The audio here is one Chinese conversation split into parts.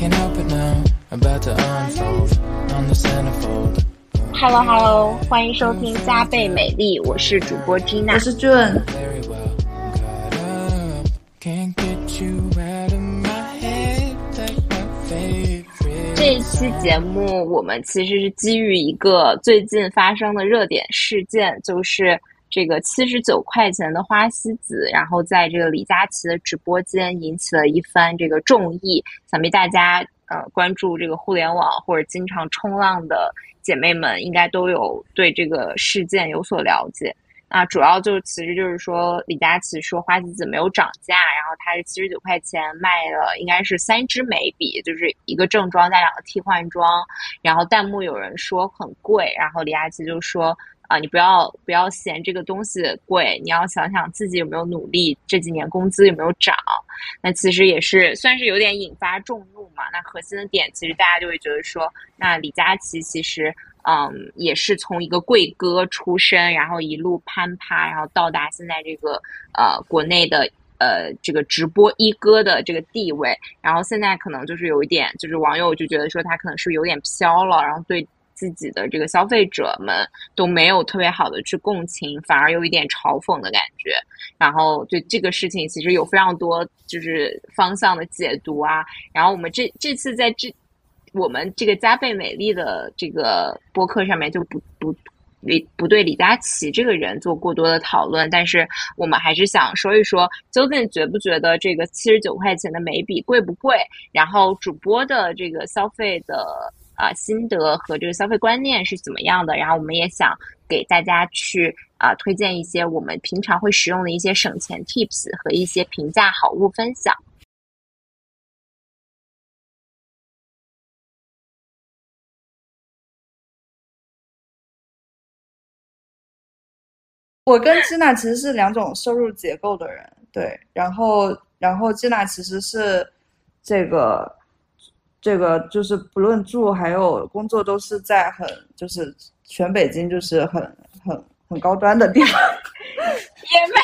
can't help it now. About to unfold on the centerfold. Hello Hello，欢迎收听加倍美丽，我是主播 Gina，我是 June。Very well. Caught up. Can't get you out of my head like my favorite. 这一期节目我们其实是基于一个最近发生的热点事件，就是这个七十九块钱的花西子，然后在这个李佳琦的直播间引起了一番这个众议。想必大家呃关注这个互联网或者经常冲浪的姐妹们，应该都有对这个事件有所了解。那主要就其实就是说，李佳琦说花西子没有涨价，然后它是七十九块钱卖了，应该是三支眉笔，就是一个正装加两个替换装。然后弹幕有人说很贵，然后李佳琦就说啊、你不要不要嫌这个东西贵，你要想想自己有没有努力，这几年工资有没有涨。那其实也是算是有点引发众怒嘛。那核心的点其实大家就会觉得说，那李佳琦其实。嗯，也是从一个贵哥出身，然后一路攀爬，然后到达现在这个呃国内的呃这个直播一哥的这个地位，然后现在可能就是有一点，就是网友就觉得说他可能是有点飘了，然后对自己的这个消费者们都没有特别好的去共情，反而有一点嘲讽的感觉。然后对这个事情其实有非常多就是方向的解读啊。然后我们这这次在这。我们这个加倍美丽的这个播客上面就不不李不对李佳琦这个人做过多的讨论，但是我们还是想说一说，究竟觉不觉得这个七十九块钱的眉笔贵不贵？然后主播的这个消费的啊、心得和这个消费观念是怎么样的？然后我们也想给大家去啊、推荐一些我们平常会使用的一些省钱 tips 和一些平价好物分享。我跟吉娜其实是两种收入结构的人，对，然后然后吉娜其实是这个这个就是不论住还有工作都是在很就是全北京就是很很很高端的地方，也没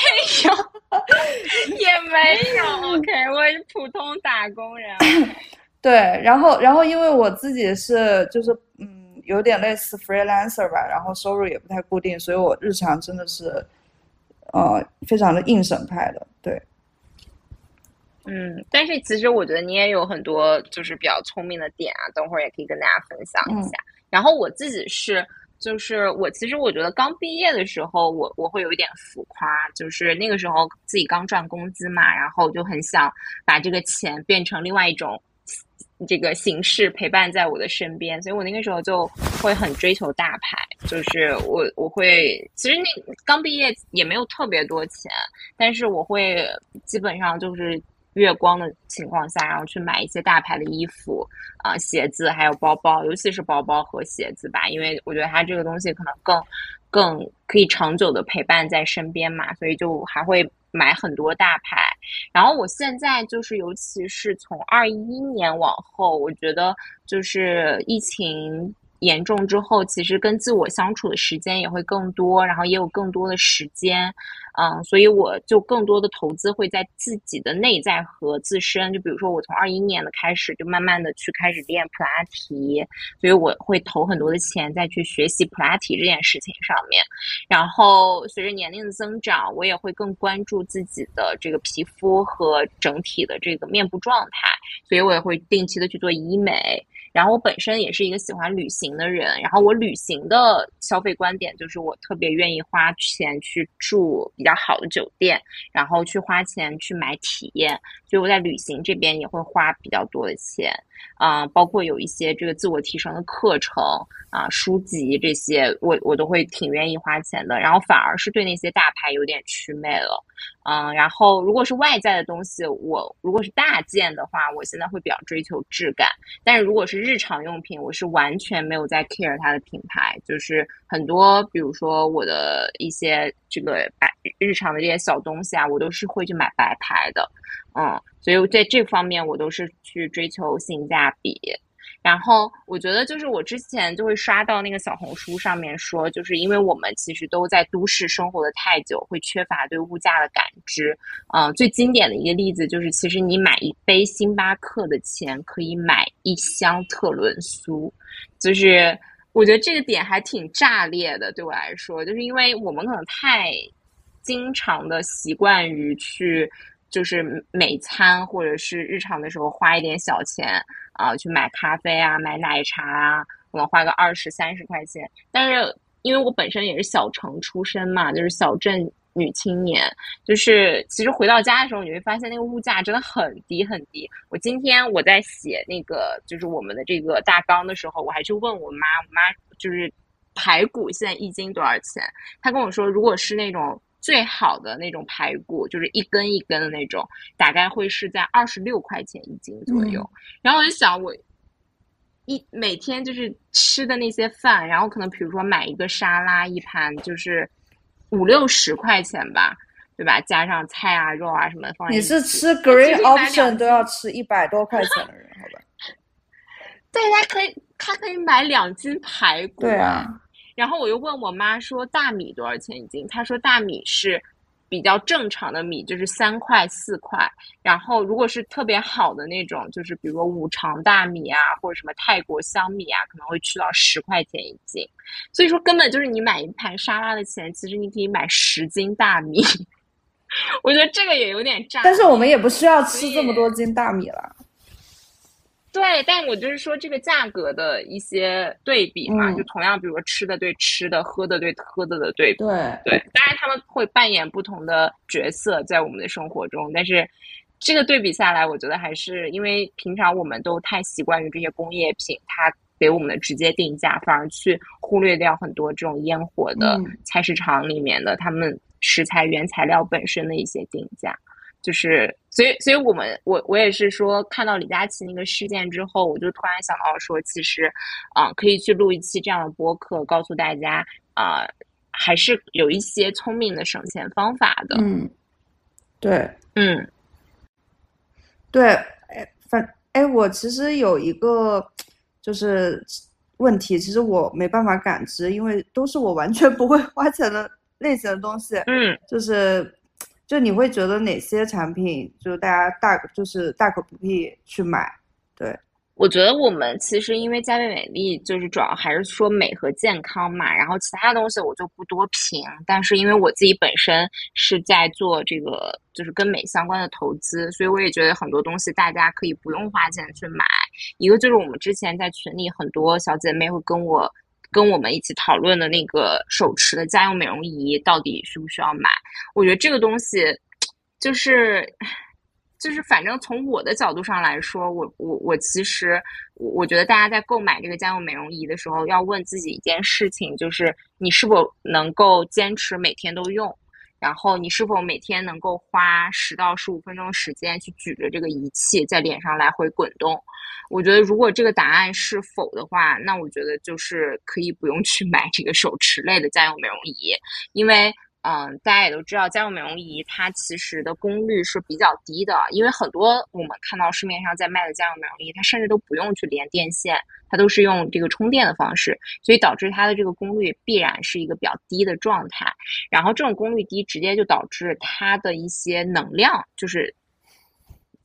有，也没有。OK，我是普通打工人。对，然后然后因为我自己是就是嗯。有点类似 freelancer 吧，然后收入也不太固定，所以我日常真的是，呃，非常的应省派的，对。嗯，但是其实我觉得你也有很多就是比较聪明的点啊，等会儿也可以跟大家分享一下。嗯、然后我自己是，就是我其实我觉得刚毕业的时候，我我会有一点浮夸，就是那个时候自己刚赚工资嘛，然后就很想把这个钱变成另外一种。这个形式陪伴在我的身边，所以我那个时候就会很追求大牌，就是我我会其实那刚毕业也没有特别多钱，但是我会基本上就是月光的情况下，然后去买一些大牌的衣服啊、鞋子还有包包，尤其是包包和鞋子吧，因为我觉得它这个东西可能更更可以长久的陪伴在身边嘛，所以就还会。买很多大牌，然后我现在就是，尤其是从二一年往后，我觉得就是疫情严重之后，其实跟自我相处的时间也会更多，然后也有更多的时间，嗯，所以我就更多的投资会在自己的内在和自身。就比如说，我从二一年的开始，就慢慢的去开始练普拉提，所以我会投很多的钱再去学习普拉提这件事情上面。然后随着年龄的增长，我也会更关注自己的这个皮肤和整体的这个面部状态，所以我也会定期的去做医美。然后我本身也是一个喜欢旅行的人，然后我旅行的消费观点就是我特别愿意花钱去住比较好的酒店，然后去花钱去买体验，所以我在旅行这边也会花比较多的钱，啊、包括有一些这个自我提升的课程啊、书籍这些，我我都会挺愿意花钱的，然后反而是对那些大牌有点祛魅了。嗯，然后如果是外在的东西，我如果是大件的话，我现在会比较追求质感。但是如果是日常用品，我是完全没有在 care 它的品牌，就是很多，比如说我的一些这个白日常的这些小东西啊，我都是会去买白牌的。嗯，所以在这方面我都是去追求性价比。然后我觉得就是我之前就会刷到那个小红书上面说，就是因为我们其实都在都市生活的太久，会缺乏对物价的感知。嗯，最经典的一个例子就是，其实你买一杯星巴克的钱可以买一箱特仑苏，就是我觉得这个点还挺炸裂的。对我来说，就是因为我们可能太经常的习惯于去。就是每餐或者是日常的时候花一点小钱啊，去买咖啡啊，买奶茶啊，可能花个二十三十块钱。但是因为我本身也是小城出身嘛，就是小镇女青年，就是其实回到家的时候，你会发现那个物价真的很低很低。我今天我在写那个就是我们的这个大纲的时候，我还去问我妈，我妈就是排骨现在一斤多少钱？她跟我说，如果是那种。最好的那种排骨，就是一根一根的那种，大概会是在二十六块钱一斤左右。然后我就想，我一每天就是吃的那些饭，然后可能比如说买一个沙拉一盘，就是五六十块钱吧，对吧？加上菜啊、肉啊什么放。你是吃 Green Option 都要吃一百多块钱的人，好吧？对，他可以，他可以买两斤排骨。对啊。然后我又问我妈说大米多少钱一斤？她说大米是比较正常的米，就是三块四块。然后如果是特别好的那种，就是比如说五常大米啊，或者什么泰国香米啊，可能会去到十块钱一斤。所以说根本就是你买一盘沙拉的钱，其实你可以买十斤大米。我觉得这个也有点炸。但是我们也不需要吃这么多斤大米了。对，但我就是说这个价格的一些对比嘛，就同样，比如说吃的对吃的，喝的对喝的的对比。对对，当然他们会扮演不同的角色在我们的生活中，但是这个对比下来，我觉得还是因为平常我们都太习惯于这些工业品，它给我们的直接定价，反而去忽略掉很多这种烟火的菜市场里面的他们食材原材料本身的一些定价。就是，所以，所以我们，我，我也是说，看到李佳琦那个事件之后，我就突然想到说，其实，啊，可以去录一期这样的播客，告诉大家，啊，还是有一些聪明的省钱方法的。嗯，对，嗯，对，哎，反，哎，我其实有一个就是问题，其实我没办法感知，因为都是我完全不会花钱的类型的东西。嗯，就是。就你会觉得哪些产品，就大家大就是大可不必去买？对我觉得我们其实因为佳贝美丽，就是主要还是说美和健康嘛。然后其他东西我就不多评。但是因为我自己本身是在做这个就是跟美相关的投资，所以我也觉得很多东西大家可以不用花钱去买。一个就是我们之前在群里很多小姐妹会跟我。跟我们一起讨论的那个手持的家用美容仪到底需不需要买？我觉得这个东西，就是，就是反正从我的角度上来说，我我我其实，我我觉得大家在购买这个家用美容仪的时候，要问自己一件事情，就是你是否能够坚持每天都用。然后你是否每天能够花十到十五分钟时间去举着这个仪器在脸上来回滚动？我觉得如果这个答案是否的话，那我觉得就是可以不用去买这个手持类的家用美容仪，因为。嗯，大家也都知道，家用美容仪它其实的功率是比较低的，因为很多我们看到市面上在卖的家用美容仪，它甚至都不用去连电线，它都是用这个充电的方式，所以导致它的这个功率必然是一个比较低的状态。然后这种功率低，直接就导致它的一些能量就是。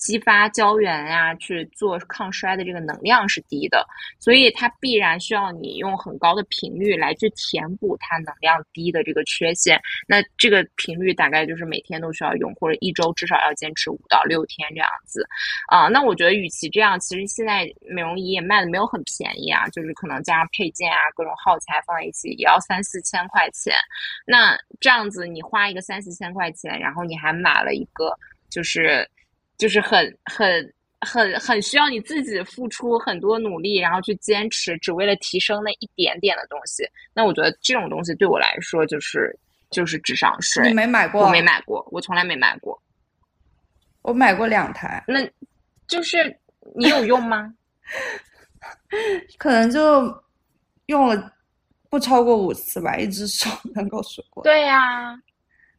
激发胶原呀，去做抗衰的这个能量是低的，所以它必然需要你用很高的频率来去填补它能量低的这个缺陷。那这个频率大概就是每天都需要用，或者一周至少要坚持五到六天这样子。啊，那我觉得与其这样，其实现在美容仪也卖的没有很便宜啊，就是可能加上配件啊，各种耗材放在一起也要三四千块钱。那这样子你花一个三四千块钱，然后你还买了一个就是。就是很很很很需要你自己付出很多努力，然后去坚持，只为了提升那一点点的东西。那我觉得这种东西对我来说就是就是智商税。你没买过？我没买过，我从来没买过。我买过两台。那就是你有用吗？可能就用了不超过五次吧，一只手能够数过。对呀。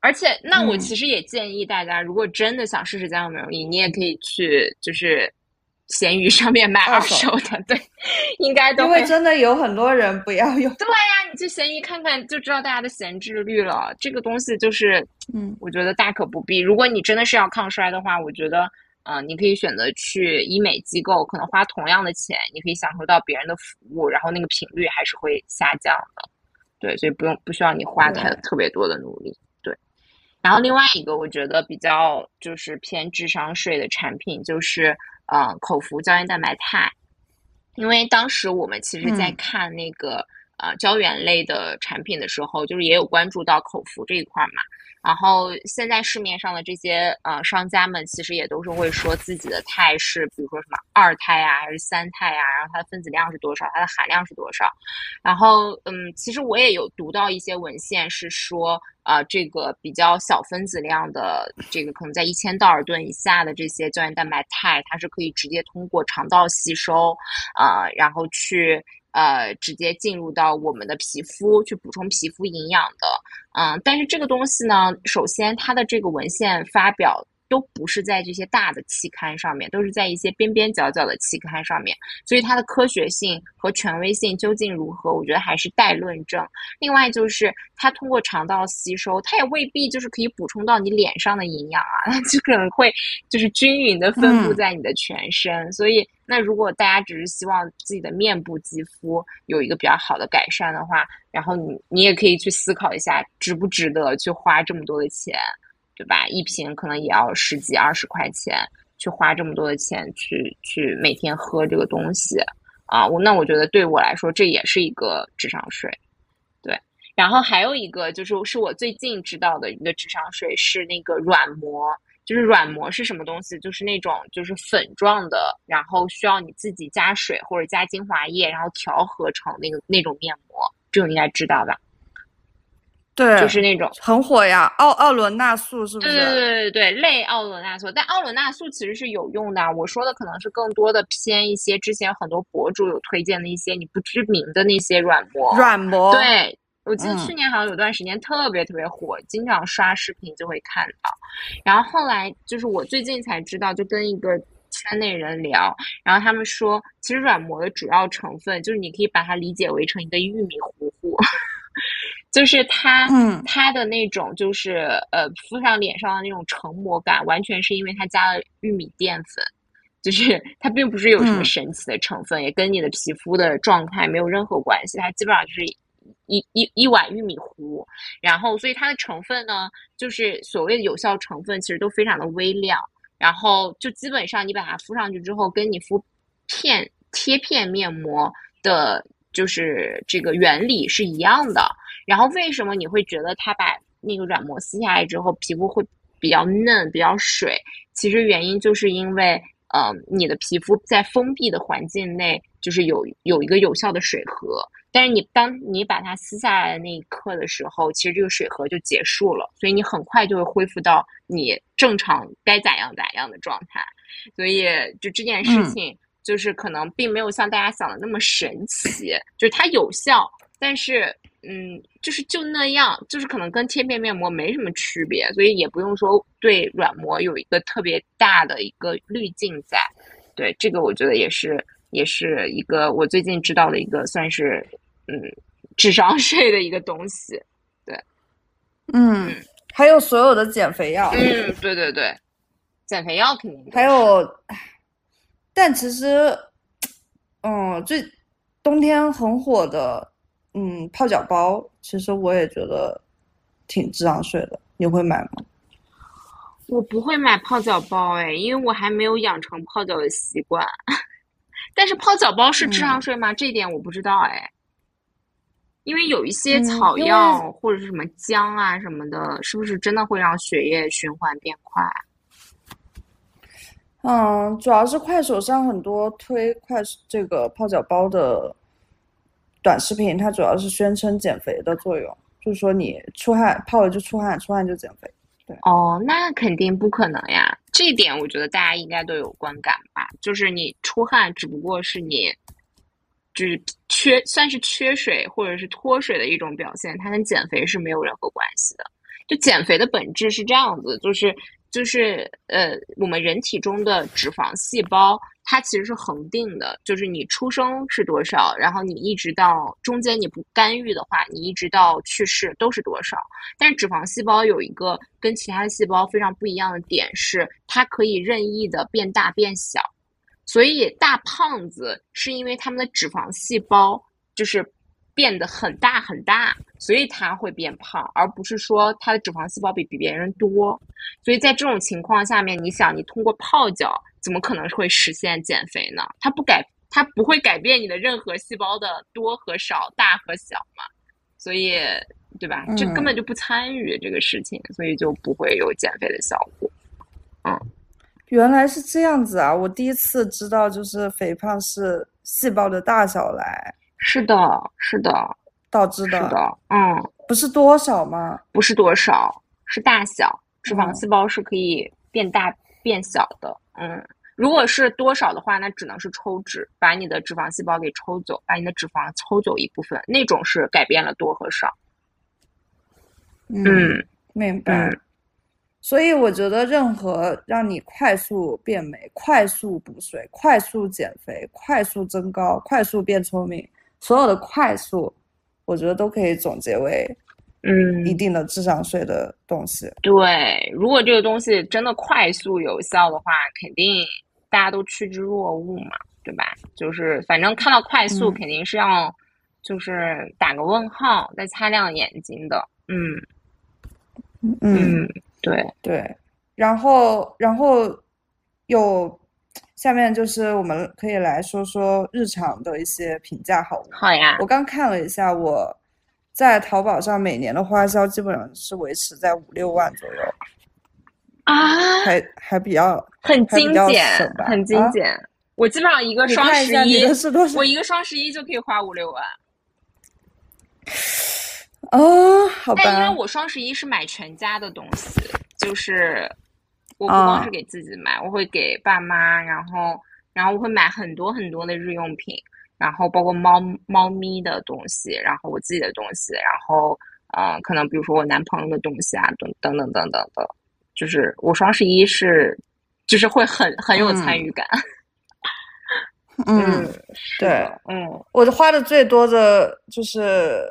而且，那我其实也建议大家，如果真的想试试家用美容仪，你也可以去，就是闲鱼上面买二手的，对，应该都因为真的有很多人不要用。对呀，你去闲鱼看看就知道大家的闲置率了。这个东西就是，嗯，我觉得大可不必。如果你真的是要抗衰的话，我觉得，嗯，你可以选择去医美机构，可能花同样的钱，你可以享受到别人的服务，然后那个频率还是会下降的。对，所以不用不需要你花太特别多的努力。对，然后另外一个我觉得比较就是偏智商税的产品就是。呃，口服胶原蛋白肽，因为当时我们其实在看那个呃胶原类的产品的时候，就是也有关注到口服这一块嘛。然后现在市面上的这些呃商家们，其实也都是会说自己的肽是，比如说什么二肽啊，还是三肽啊，然后它的分子量是多少，它的含量是多少。然后嗯，其实我也有读到一些文献是说，啊，这个比较小分子量的，这个可能在一千道尔顿以下的这些胶原蛋白肽，它是可以直接通过肠道吸收，啊，然后去。呃，直接进入到我们的皮肤去补充皮肤营养的，嗯，但是这个东西呢，首先它的这个文献发表。都不是在这些大的期刊上面，都是在一些边边角角的期刊上面，所以它的科学性和权威性究竟如何，我觉得还是待论证。另外就是它通过肠道吸收，它也未必就是可以补充到你脸上的营养啊，它 就可能会就是均匀的分布在你的全身。所以那如果大家只是希望自己的面部肌肤有一个比较好的改善的话，然后你你也可以去思考一下，值不值得去花这么多的钱。对吧？一瓶可能也要十几二十块钱，去花这么多的钱去去每天喝这个东西啊！我那我觉得对我来说这也是一个智商税，对。然后还有一个就是是我最近知道的一个智商税是那个软膜，就是软膜是什么东西？就是那种就是粉状的，然后需要你自己加水或者加精华液，然后调和成那个那种面膜，这种应该知道吧？对，就是那种很火呀，奥奥伦纳素是不是？对对对对对，类奥伦纳素，但奥伦纳素其实是有用的。我说的可能是更多的偏一些之前很多博主有推荐的一些你不知名的那些软膜。软膜。对，我记得去年好像有段时间特别特别火，经常刷视频就会看到。然后后来就是我最近才知道，就跟一个圈内人聊，然后他们说，其实软膜的主要成分就是你可以把它理解为成一个玉米糊糊。就是它，嗯，它的那种就是呃，敷上脸上的那种成膜感，完全是因为它加了玉米淀粉，就是它并不是有什么神奇的成分，也跟你的皮肤的状态没有任何关系，它基本上就是一一一碗玉米糊，然后所以它的成分呢，就是所谓的有效成分，其实都非常的微量，然后就基本上你把它敷上去之后，跟你敷片贴片面膜的。就是这个原理是一样的，然后为什么你会觉得它把那个软膜撕下来之后，皮肤会比较嫩、比较水？其实原因就是因为，嗯，你的皮肤在封闭的环境内，就是有有一个有效的水合，但是你当你把它撕下来的那一刻的时候，其实这个水合就结束了，所以你很快就会恢复到你正常该咋样咋样的状态，所以就这件事情。就是可能并没有像大家想的那么神奇，就是它有效，但是嗯，就是就那样，就是可能跟贴片面膜没什么区别，所以也不用说对软膜有一个特别大的一个滤镜在。对这个，我觉得也是，也是一个我最近知道的一个算是嗯智商税的一个东西。对，嗯，还有所有的减肥药。嗯，对对对，减肥药肯定还有。但其实，嗯，最冬天很火的，嗯，泡脚包，其实我也觉得挺智商税的。你会买吗？我不会买泡脚包，哎，因为我还没有养成泡脚的习惯。但是泡脚包是智商税吗？这一点我不知道，哎。因为有一些草药或者是什么姜啊什么的，是不是真的会让血液循环变快？嗯，主要是快手上很多推快这个泡脚包的短视频，它主要是宣称减肥的作用，就是说你出汗泡了就出汗，出汗就减肥。对，哦，那肯定不可能呀，这一点我觉得大家应该都有观感吧，就是你出汗只不过是你就是缺算是缺水或者是脱水的一种表现，它跟减肥是没有任何关系的。就减肥的本质是这样子，就是。就是呃，我们人体中的脂肪细胞，它其实是恒定的，就是你出生是多少，然后你一直到中间你不干预的话，你一直到去世都是多少。但是脂肪细胞有一个跟其他细胞非常不一样的点是，它可以任意的变大变小。所以大胖子是因为他们的脂肪细胞就是变得很大很大，所以他会变胖，而不是说他的脂肪细胞比比别人多。所以在这种情况下面，你想，你通过泡脚怎么可能会实现减肥呢？它不改，它不会改变你的任何细胞的多和少、大和小嘛。所以，对吧？这根本就不参与这个事情，所以就不会有减肥的效果。嗯。原来是这样子啊！我第一次知道，就是肥胖是细胞的大小来。是的，是的，导致的。是的，嗯，不是多少吗？不是多少，是大小。脂肪细胞是可以变大变小的。嗯，如果是多少的话，那只能是抽脂，把你的脂肪细胞给抽走，把你的脂肪抽走一部分，那种是改变了多和少。嗯，明白。所以我觉得，任何让你快速变美、快速补水、快速减肥、快速增高、快速变聪明，所有的快速，我觉得都可以总结为，嗯，一定的智商税的东西。对，如果这个东西真的快速有效的话，肯定大家都趋之若鹜嘛，对吧？就是反正看到快速，肯定是要就是打个问号，再擦亮眼睛的。嗯，嗯。对对，然后然后有下面就是我们可以来说说日常的一些评价好物。好呀，我刚看了一下，我在淘宝上每年的花销基本上是维持在五六万左右啊，还还比较很精简，很精简。我基本上一个双十一，我一个双十一就可以花五六万。哦，好吧。但因为我双十一是买全家的东西，就是我不光是给自己买，我会给爸妈，然后然后我会买很多很多的日用品，然后包括猫猫咪的东西，然后我自己的东西，然后嗯，可能比如说我男朋友的东西啊，等等等等等的，就是我双十一是就是会很很有参与感。嗯，对，嗯，我花的最多的就是。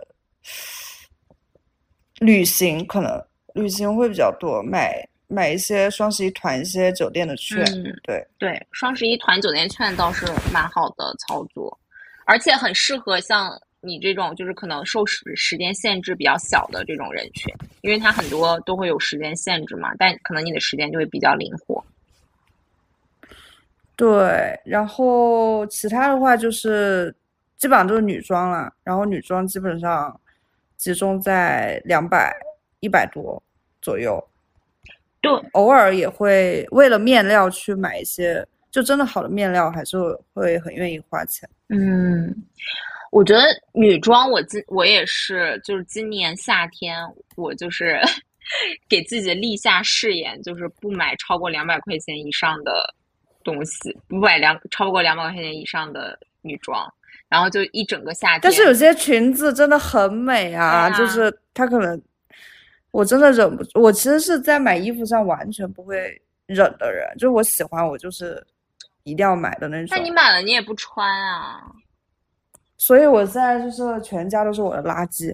旅行可能旅行会比较多，买买一些双十一团一些酒店的券，对对，双十一团酒店券倒是蛮好的操作，而且很适合像你这种就是可能受时时间限制比较小的这种人群，因为它很多都会有时间限制嘛，但可能你的时间就会比较灵活。对，然后其他的话就是基本上都是女装了，然后女装基本上。集中在两百一百多左右，对，偶尔也会为了面料去买一些，就真的好的面料，还是会很愿意花钱。嗯，我觉得女装，我今我也是，就是今年夏天，我就是 给自己立下誓言，就是不买超过两百块钱以上的东西，不买两超过两百块钱以上的女装。然后就一整个夏天，但是有些裙子真的很美啊，就是它可能，我真的忍不住。我其实是在买衣服上完全不会忍的人，就是我喜欢，我就是一定要买的那种。那你买了你也不穿啊？所以我现在就是全家都是我的垃圾，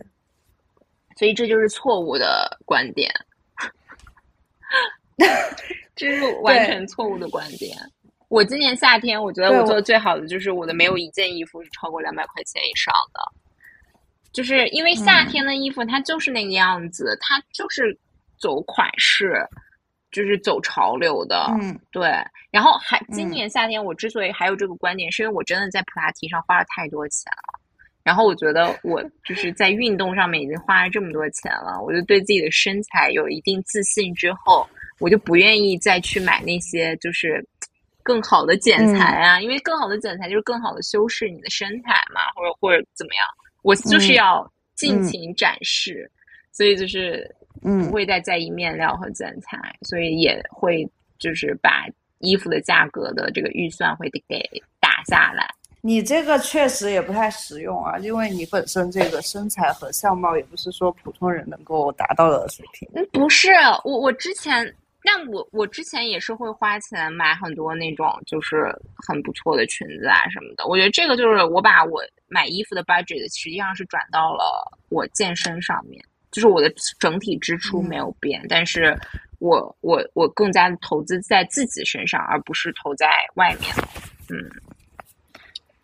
所以这就是错误的观点，这是完全错误的观点。我今年夏天，我觉得我做的最好的就是我的没有一件衣服是超过两百块钱以上的，就是因为夏天的衣服它就是那个样子，它就是走款式，就是走潮流的。嗯，对。然后还今年夏天，我之所以还有这个观点，是因为我真的在普拉提上花了太多钱了。然后我觉得我就是在运动上面已经花了这么多钱了，我就对自己的身材有一定自信之后，我就不愿意再去买那些就是。更好的剪裁啊，因为更好的剪裁就是更好的修饰你的身材嘛，或者或者怎么样，我就是要尽情展示，所以就是不会再在意面料和剪裁，所以也会就是把衣服的价格的这个预算会给打下来。你这个确实也不太实用啊，因为你本身这个身材和相貌也不是说普通人能够达到的水平。嗯，不是，我我之前。但我我之前也是会花钱买很多那种就是很不错的裙子啊什么的。我觉得这个就是我把我买衣服的 budget 实际上是转到了我健身上面，就是我的整体支出没有变，但是我我我更加的投资在自己身上，而不是投在外面。嗯，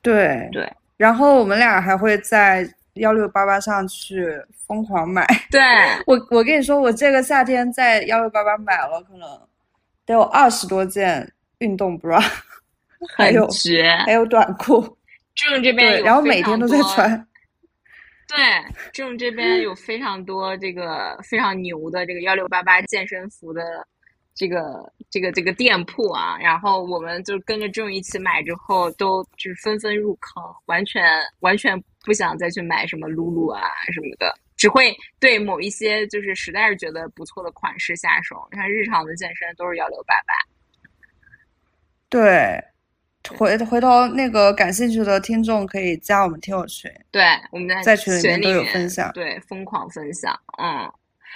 对对。然后我们俩还会在幺六八八上去疯狂买。对我，我跟你说，我这个夏天在幺六八八买了可能得有二十多件运动 bra，还有绝，还有短裤。这种这边有，然后每天都在穿。对，这种这边有非常多这个非常牛的这个幺六八八健身服的。这个这个这个店铺啊，然后我们就跟着这种一起买之后，都就是纷纷入坑，完全完全不想再去买什么露露啊什么的，只会对某一些就是实在是觉得不错的款式下手。你看日常的健身都是幺六八八。对，回回头那个感兴趣的听众可以加我们听友群，对，我们在群里面都有分享，对，疯狂分享，嗯。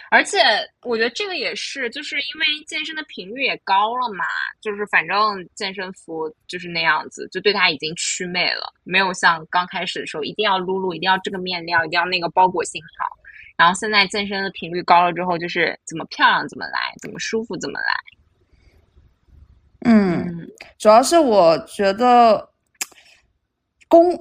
而且我觉得这个也是，就是因为健身的频率也高了嘛，就是反正健身服就是那样子，就对它已经祛魅了，没有像刚开始的时候一定要撸撸，一定要这个面料，一定要那个包裹性好。然后现在健身的频率高了之后，就是怎么漂亮怎么来，怎么舒服怎么来。嗯，主要是我觉得，功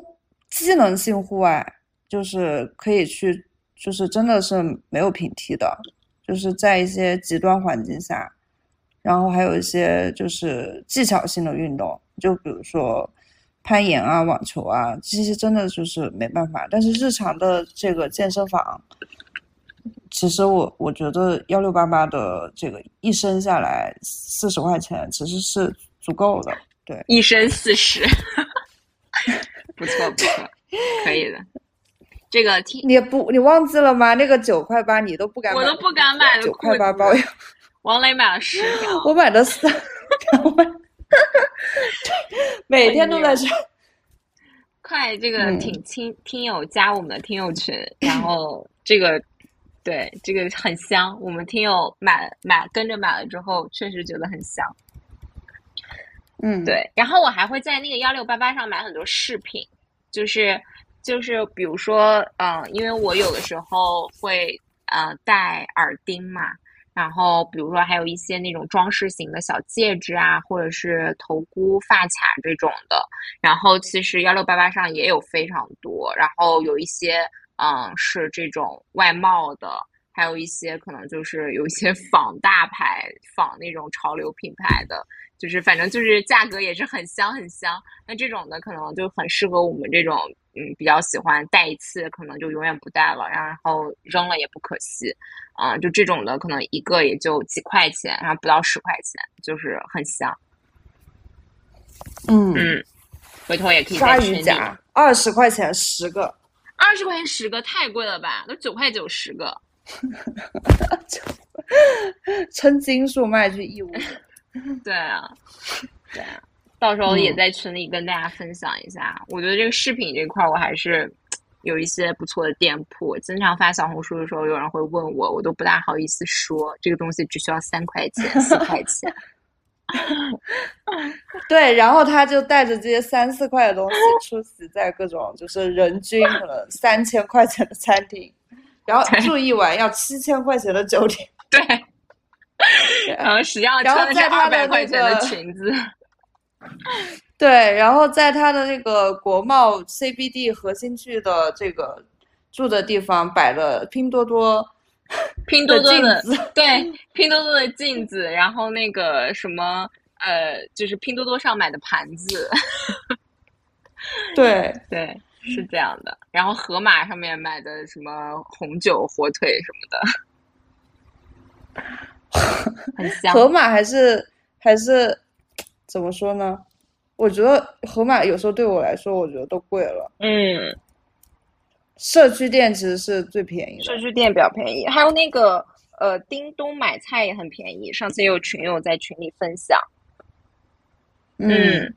机能性户外就是可以去。就是真的是没有平替的，就是在一些极端环境下，然后还有一些就是技巧性的运动，就比如说攀岩啊、网球啊，这些真的就是没办法。但是日常的这个健身房，其实我我觉得幺六八八的这个一身下来四十块钱其实是足够的。对，一身四十，不 错不错，可以的。这个听你不你忘记了吗？那个九块八你都不敢，我都不敢买九块八包邮。王磊买了十条，我买了三条，每天都在穿。快，这个听听听友加我们的听友群，然后这个对这个很香。我们听友买买跟着买了之后，确实觉得很香。嗯，对。然后我还会在那个幺六八八上买很多饰品，就是。就是比如说，嗯，因为我有的时候会呃戴耳钉嘛，然后比如说还有一些那种装饰型的小戒指啊，或者是头箍、发卡这种的，然后其实幺六八八上也有非常多，然后有一些嗯是这种外贸的，还有一些可能就是有一些仿大牌、仿那种潮流品牌的。就是反正就是价格也是很香很香，那这种的可能就很适合我们这种嗯比较喜欢戴一次可能就永远不戴了，然后扔了也不可惜，啊就这种的可能一个也就几块钱，然后不到十块钱，就是很香。嗯嗯，回头也可以在群里。二十块钱十个，二十块钱十个太贵了吧？都九块九十个，称斤数卖去义乌。对啊，对啊，到时候也在群里跟大家分享一下。我觉得这个饰品这块，我还是有一些不错的店铺。经常发小红书的时候，有人会问我，我都不大好意思说这个东西只需要三块钱、四块钱。对，然后他就带着这些三四块的东西出席在各种就是人均可能三千块钱的餐厅，然后住一晚要七千块钱的酒店。对。然后实际上穿的是二百块钱的裙子，对，然后在他的那个国贸 CBD 核心区的这个住的地方摆了拼多多，拼多多的对，拼多多的镜子，然后那个什么呃，就是拼多多上买的盘子，对。对，是这样的。然后盒马上面买的什么红酒、火腿什么的。很香，盒马还是还是怎么说呢？我觉得盒马有时候对我来说，我觉得都贵了。嗯，社区店其实是最便宜的，社区店比较便宜。还有那个呃，叮咚买菜也很便宜。上次也有群友在群里分享。嗯，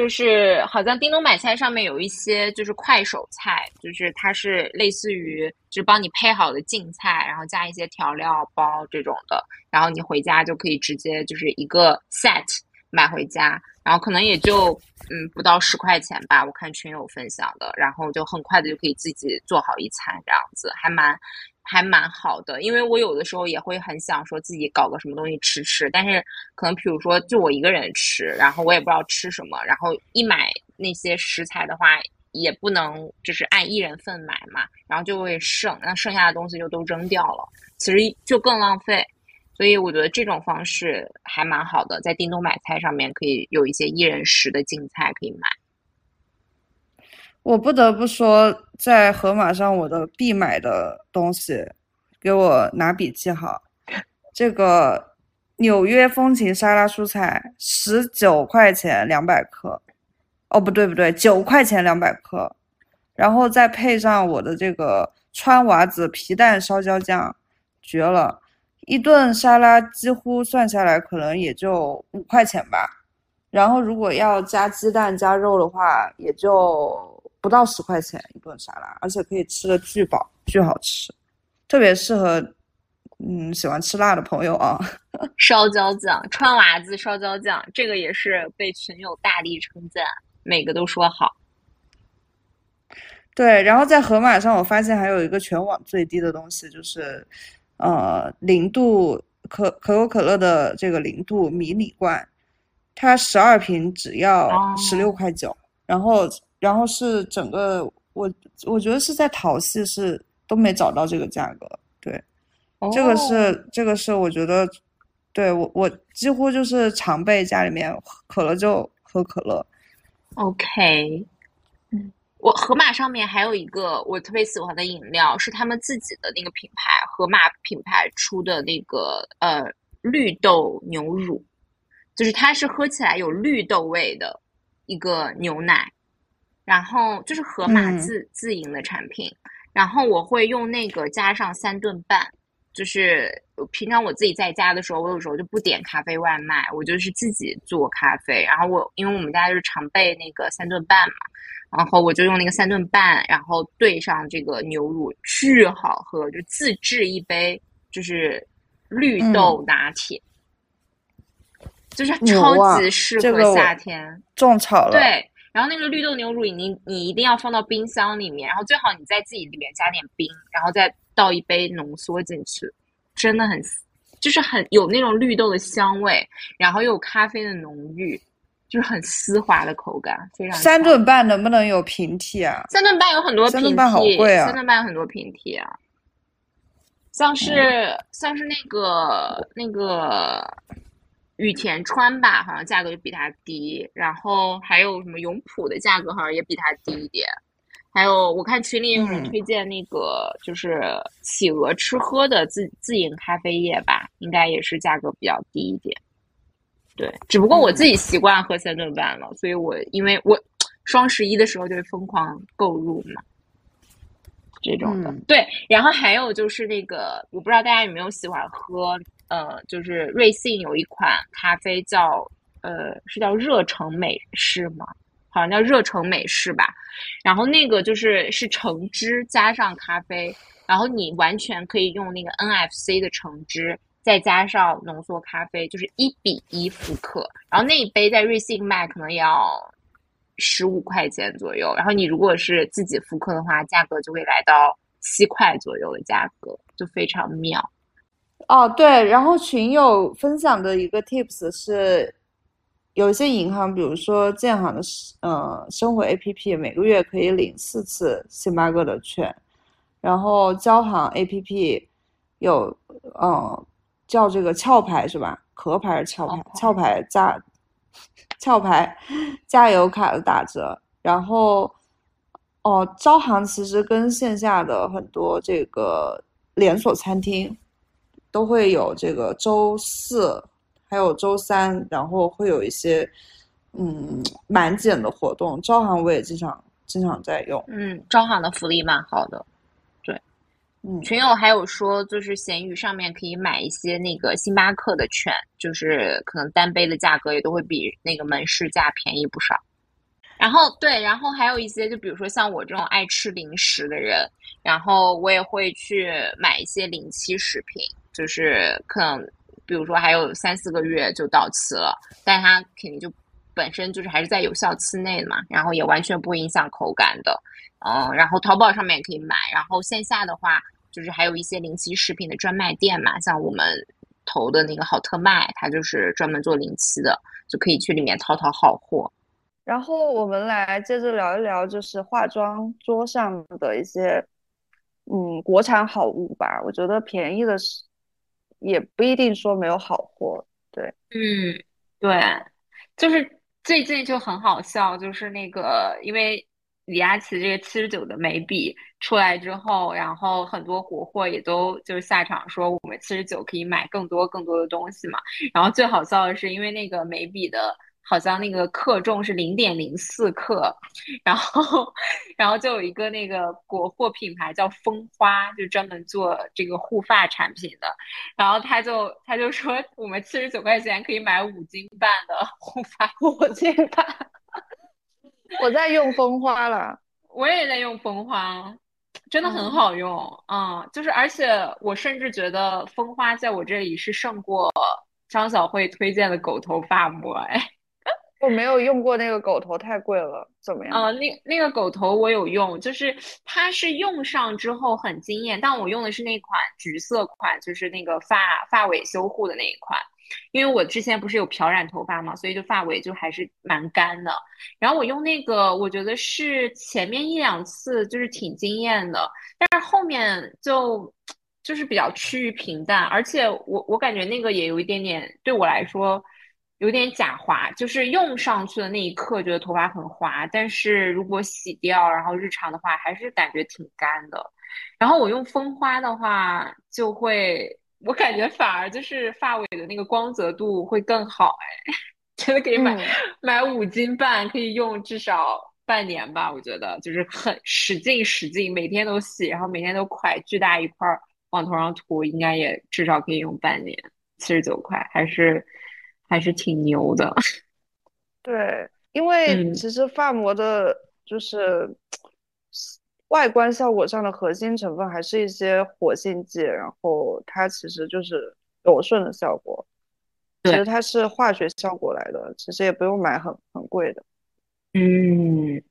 就是好像叮咚买菜上面有一些就是快手菜，就是它是类似于就是帮你配好的净菜，然后加一些调料包这种的，然后你回家就可以直接就是一个 set 买回家，然后可能也就嗯不到十块钱吧，我看群友分享的，然后就很快的就可以自己做好一餐这样子，还蛮。还蛮好的，因为我有的时候也会很想说自己搞个什么东西吃吃，但是可能比如说就我一个人吃，然后我也不知道吃什么，然后一买那些食材的话，也不能就是按一人份买嘛，然后就会剩，那剩下的东西就都扔掉了，其实就更浪费。所以我觉得这种方式还蛮好的，在叮咚买菜上面可以有一些一人食的净菜可以买。我不得不说，在盒马上我的必买的东西，给我拿笔记好。这个纽约风情沙拉蔬菜，十九块钱两百克。哦，不对不对，九块钱两百克。然后再配上我的这个川娃子皮蛋烧椒酱，绝了！一顿沙拉几乎算下来可能也就五块钱吧。然后如果要加鸡蛋加肉的话，也就。不到十块钱一顿沙拉，而且可以吃的巨饱，巨好吃，特别适合嗯喜欢吃辣的朋友啊。烧椒酱，川娃子烧椒酱，这个也是被群友大力称赞，每个都说好。对，然后在盒马上，我发现还有一个全网最低的东西，就是呃零度可可口可乐的这个零度迷你罐，它十二瓶只要十六块九，然后。然后是整个我我觉得是在淘系是都没找到这个价格，对，这个是这个是我觉得，对我我几乎就是常备家里面渴了就喝可乐。OK，嗯，我盒马上面还有一个我特别喜欢的饮料，是他们自己的那个品牌盒马品牌出的那个呃绿豆牛乳，就是它是喝起来有绿豆味的一个牛奶。然后就是盒马自自营的产品，然后我会用那个加上三顿半，就是平常我自己在家的时候，我有时候就不点咖啡外卖，我就是自己做咖啡。然后我因为我们家就是常备那个三顿半嘛，然后我就用那个三顿半，然后兑上这个牛乳，巨好喝，就自制一杯就是绿豆拿铁，就是超级适合夏天。种草了，对。然后那个绿豆牛乳，你你一定要放到冰箱里面，然后最好你在自己里面加点冰，然后再倒一杯浓缩进去，真的很，就是很有那种绿豆的香味，然后又有咖啡的浓郁，就是很丝滑的口感，非常。三顿半能不能有平替啊？三顿半有很多平替，三顿半好贵啊！三顿半有很多平替啊，像是像是那个那个。羽田川吧，好像价格就比它低，然后还有什么永璞的价格好像也比它低一点，还有我看群里有人推荐那个就是企鹅吃喝的自自营咖啡液吧，应该也是价格比较低一点。对，只不过我自己习惯喝三顿半了，所以我因为我双十一的时候就会疯狂购入嘛，这种的。对，然后还有就是那个，我不知道大家有没有喜欢喝。呃，就是瑞幸有一款咖啡叫呃，是叫热橙美式吗？好像叫热橙美式吧。然后那个就是是橙汁加上咖啡，然后你完全可以用那个 NFC 的橙汁，再加上浓缩咖啡，就是一比一复刻。然后那一杯在瑞幸卖可能也要十五块钱左右，然后你如果是自己复刻的话，价格就会来到七块左右的价格，就非常妙。哦，对，然后群友分享的一个 tips 是，有一些银行，比如说建行的，呃，生活 APP 每个月可以领四次星巴克的券，然后交行 APP 有，嗯，叫这个壳牌是吧？壳牌是壳牌，壳牌加，壳牌加油卡的打折，然后，哦，招行其实跟线下的很多这个连锁餐厅。都会有这个周四，还有周三，然后会有一些嗯满减的活动。招行我也经常经常在用，嗯，招行的福利蛮好的。对，嗯，群友还有说，就是闲鱼上面可以买一些那个星巴克的券，就是可能单杯的价格也都会比那个门市价便宜不少。然后对，然后还有一些，就比如说像我这种爱吃零食的人，然后我也会去买一些临期食品，就是可能比如说还有三四个月就到期了，但它肯定就本身就是还是在有效期内嘛，然后也完全不会影响口感的，嗯，然后淘宝上面也可以买，然后线下的话就是还有一些临期食品的专卖店嘛，像我们投的那个好特卖，它就是专门做临期的，就可以去里面淘淘好货。然后我们来接着聊一聊，就是化妆桌上的一些，嗯，国产好物吧。我觉得便宜的是，也不一定说没有好货。对，嗯，对，就是最近就很好笑，就是那个因为李佳琦这个七十九的眉笔出来之后，然后很多国货也都就是下场说我们七十九可以买更多更多的东西嘛。然后最好笑的是，因为那个眉笔的。好像那个克重是零点零四克，然后，然后就有一个那个国货品牌叫蜂花，就专门做这个护发产品的，然后他就他就说我们七十九块钱可以买五斤半的护发，五斤半。我在用蜂花了，我也在用蜂花，真的很好用，嗯，就是而且我甚至觉得蜂花在我这里是胜过张小慧推荐的狗头发膜，哎。我没有用过那个狗头，太贵了，怎么样？啊，那那个狗头我有用，就是它是用上之后很惊艳，但我用的是那款橘色款，就是那个发发尾修护的那一款，因为我之前不是有漂染头发嘛，所以就发尾就还是蛮干的。然后我用那个，我觉得是前面一两次就是挺惊艳的，但是后面就就是比较趋于平淡，而且我我感觉那个也有一点点对我来说。有点假滑，就是用上去的那一刻觉得头发很滑，但是如果洗掉，然后日常的话还是感觉挺干的。然后我用蜂花的话，就会我感觉反而就是发尾的那个光泽度会更好，哎，真的可以买买五斤半，可以用至少半年吧。我觉得就是很使劲使劲，每天都洗，然后每天都快巨大一块往头上涂，应该也至少可以用半年。七十九块还是。还是挺牛的，对，因为其实发膜的，就是外观效果上的核心成分还是一些活性剂，然后它其实就是柔顺的效果，其实它是化学效果来的，其实也不用买很很贵的，嗯，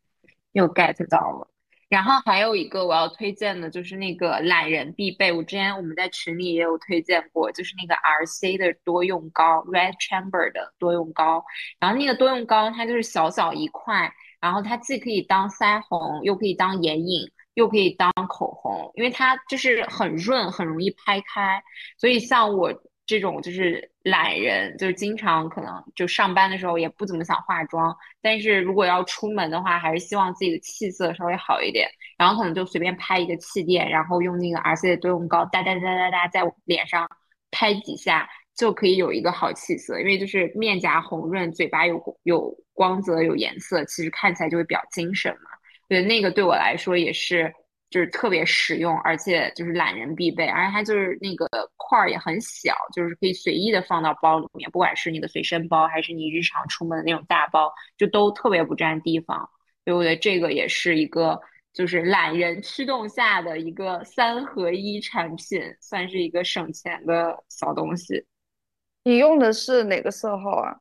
又 get 到了。然后还有一个我要推荐的，就是那个懒人必备。我之前我们在群里也有推荐过，就是那个 R C 的多用膏，Red Chamber 的多用膏。然后那个多用膏它就是小小一块，然后它既可以当腮红，又可以当眼影，又可以当口红，因为它就是很润，很容易拍开。所以像我。这种就是懒人，就是经常可能就上班的时候也不怎么想化妆，但是如果要出门的话，还是希望自己的气色稍微好一点，然后可能就随便拍一个气垫，然后用那个 R C 的多用膏哒哒哒哒哒在脸上拍几下，就可以有一个好气色。因为就是面颊红润，嘴巴有有光泽有颜色，其实看起来就会比较精神嘛。对，那个对我来说也是。就是特别实用，而且就是懒人必备，而且它就是那个块儿也很小，就是可以随意的放到包里面，不管是你的随身包还是你日常出门的那种大包，就都特别不占地方。所以我觉得这个也是一个就是懒人驱动下的一个三合一产品，算是一个省钱的小东西。你用的是哪个色号啊？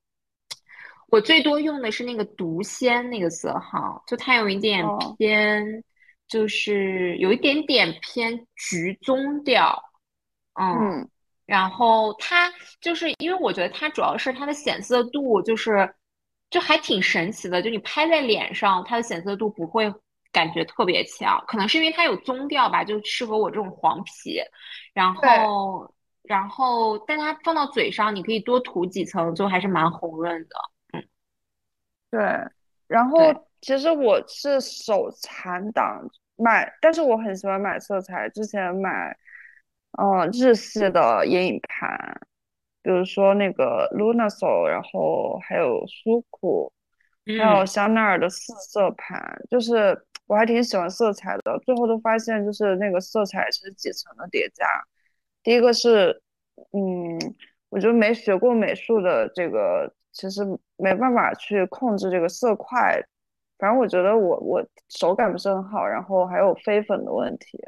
我最多用的是那个独仙那个色号，就它有一点偏。就是有一点点偏橘棕调，嗯，然后它就是因为我觉得它主要是它的显色度就是就还挺神奇的，就你拍在脸上，它的显色度不会感觉特别强，可能是因为它有棕调吧，就适合我这种黄皮，然后然后但它放到嘴上，你可以多涂几层，就还是蛮红润的，嗯，对，然后。其实我是手残党，买，但是我很喜欢买色彩。之前买，嗯，日系的眼影盘，比如说那个 Lunasol，然后还有苏库，还有香奈儿的四色盘，就是我还挺喜欢色彩的。最后都发现，就是那个色彩是几层的叠加。第一个是，嗯，我觉得没学过美术的这个，其实没办法去控制这个色块。反正我觉得我我手感不是很好，然后还有飞粉的问题。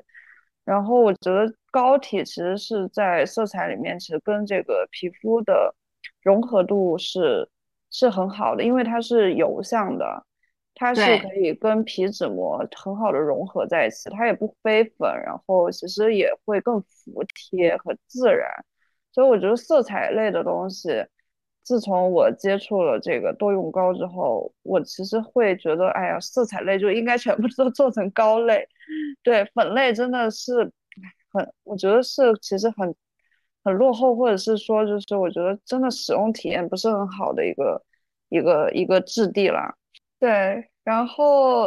然后我觉得膏体其实是在色彩里面，其实跟这个皮肤的融合度是是很好的，因为它是油相的，它是可以跟皮脂膜很好的融合在一起，它也不飞粉，然后其实也会更服帖和自然。所以我觉得色彩类的东西，自从我接触了这个多用膏之后，我其实会觉得，哎呀，色彩类就应该全部都 做成膏类。对粉类真的是很，我觉得是其实很很落后，或者是说就是我觉得真的使用体验不是很好的一个一个一个质地啦。对，然后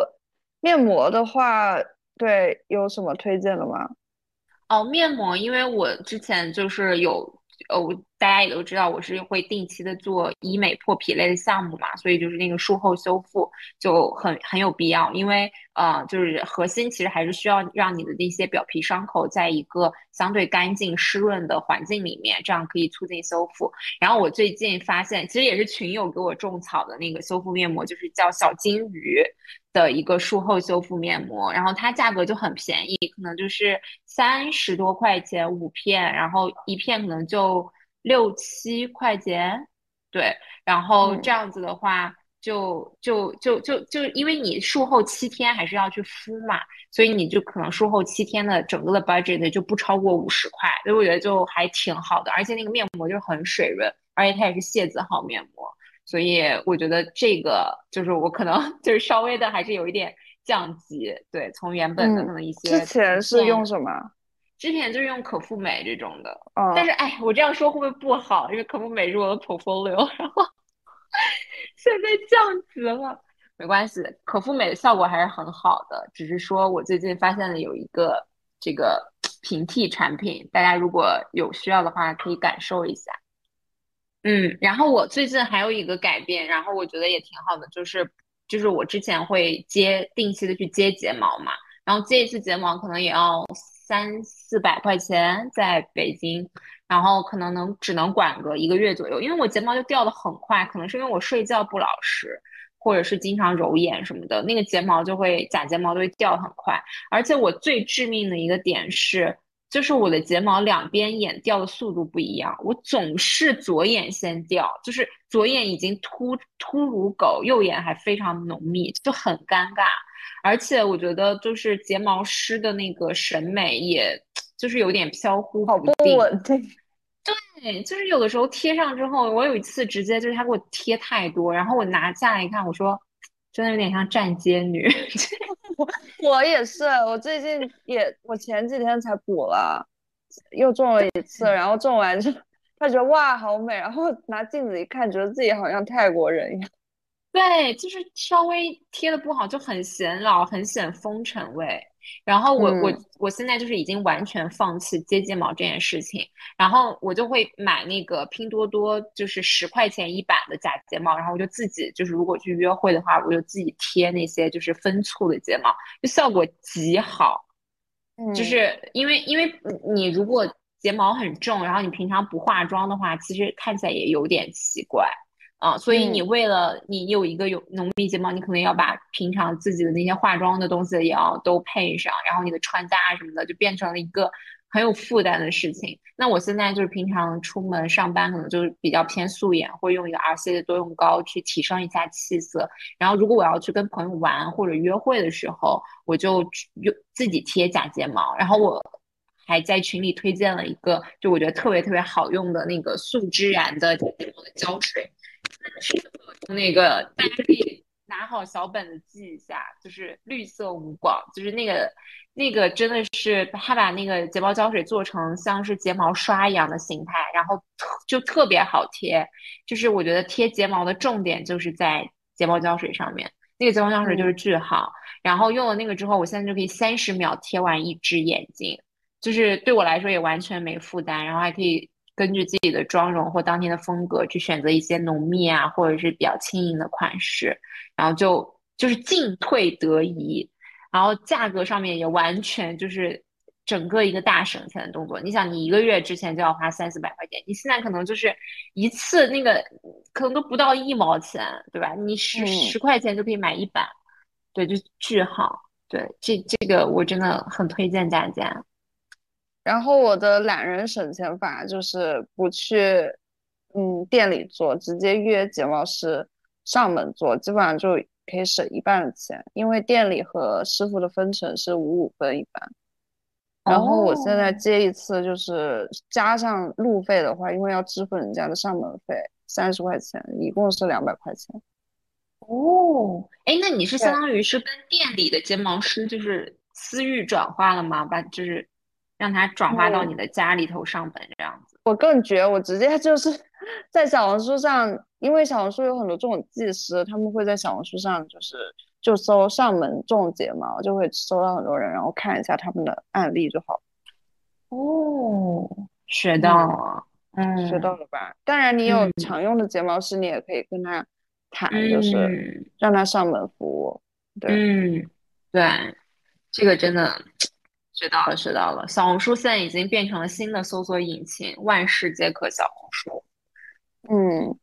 面膜的话，对有什么推荐的吗？哦，面膜，因为我之前就是有。呃，我大家也都知道，我是会定期的做医美破皮类的项目嘛，所以就是那个术后修复就很很有必要，因为呃，就是核心其实还是需要让你的那些表皮伤口在一个相对干净湿润的环境里面，这样可以促进修复。然后我最近发现，其实也是群友给我种草的那个修复面膜，就是叫小金鱼的一个术后修复面膜，然后它价格就很便宜，可能就是三十多块钱五片，然后一片可能就。六七块钱，对，然后这样子的话，就就就就就因为你术后七天还是要去敷嘛，所以你就可能术后七天的整个的 budget 就不超过五十块，所以我觉得就还挺好的，而且那个面膜就是很水润，而且它也是蟹子号面膜，所以我觉得这个就是我可能 就是稍微的还是有一点降级，对，从原本的可能一些之前是用什么？之前就是用可复美这种的，但是哎，我这样说会不会不好？因为可复美是我的 portfolio，然后现在降级了，没关系，可复美的效果还是很好的，只是说我最近发现了有一个这个平替产品，大家如果有需要的话可以感受一下。嗯，然后我最近还有一个改变，然后我觉得也挺好的，就是就是我之前会接定期的去接睫毛嘛，然后接一次睫毛可能也要。三四百块钱在北京，然后可能能只能管个一个月左右，因为我睫毛就掉的很快，可能是因为我睡觉不老实，或者是经常揉眼什么的，那个睫毛就会假睫毛都会掉很快。而且我最致命的一个点是，就是我的睫毛两边眼掉的速度不一样，我总是左眼先掉，就是左眼已经秃秃如狗，右眼还非常浓密，就很尴尬。而且我觉得，就是睫毛师的那个审美，也就是有点飘忽不定。对，就是有的时候贴上之后，我有一次直接就是他给我贴太多，然后我拿下来一看，我说真的有点像站街女。我 我也是，我最近也，我前几天才补了，又中了一次，然后种完就他觉得哇好美，然后拿镜子一看，觉得自己好像泰国人一样。对，就是稍微贴的不好，就很显老，很显风尘味。然后我我我现在就是已经完全放弃接睫毛这件事情，然后我就会买那个拼多多，就是十块钱一板的假睫毛，然后我就自己就是如果去约会的话，我就自己贴那些就是分簇的睫毛，就效果极好。就是因为因为你如果睫毛很重，然后你平常不化妆的话，其实看起来也有点奇怪。啊，所以你为了你有一个有浓密睫毛，你可能要把平常自己的那些化妆的东西也要都配上，然后你的穿搭什么的就变成了一个很有负担的事情。那我现在就是平常出门上班，可能就是比较偏素颜，会用一个 R C 的多用膏去提升一下气色。然后如果我要去跟朋友玩或者约会的时候，我就用自己贴假睫毛。然后我还在群里推荐了一个，就我觉得特别特别好用的那个素之然的睫毛的胶水。那个大家可以拿好小本子记一下，就是绿色无广，就是那个那个真的是他把那个睫毛胶水做成像是睫毛刷一样的形态，然后特就特别好贴。就是我觉得贴睫毛的重点就是在睫毛胶水上面，那个睫毛胶水就是巨好。然后用了那个之后，我现在就可以三十秒贴完一只眼睛，就是对我来说也完全没负担，然后还可以。根据自己的妆容或当天的风格去选择一些浓密啊，或者是比较轻盈的款式，然后就就是进退得宜，然后价格上面也完全就是整个一个大省钱的动作。你想，你一个月之前就要花三四百块钱，你现在可能就是一次那个可能都不到一毛钱，对吧？你十十块钱就可以买一板，对，就巨好。对，这这个我真的很推荐大家。然后我的懒人省钱法就是不去嗯店里做，直接约睫毛师上门做，基本上就可以省一半的钱，因为店里和师傅的分成是五五分一半。然后我现在接一次就是加上路费的话，因为要支付人家的上门费三十块钱，一共是两百块钱。哦，哎，那你是相当于是跟店里的睫毛师就是私域转化了吗？把就是让他转化到你的家里头上门这样子？我更绝，我直接就是 在小红书上，因为小红书有很多这种技师，他们会在小红书上就是就搜上门种睫毛，就会搜到很多人，然后看一下他们的案例就好。哦，学到了，嗯，学到了吧？当然，你有常用的睫毛师，你也可以跟他。谈就是让他上门服务，对，嗯，对，这个真的学到了，学到了。小红书现在已经变成了新的搜索引擎，万事皆可小红书。嗯，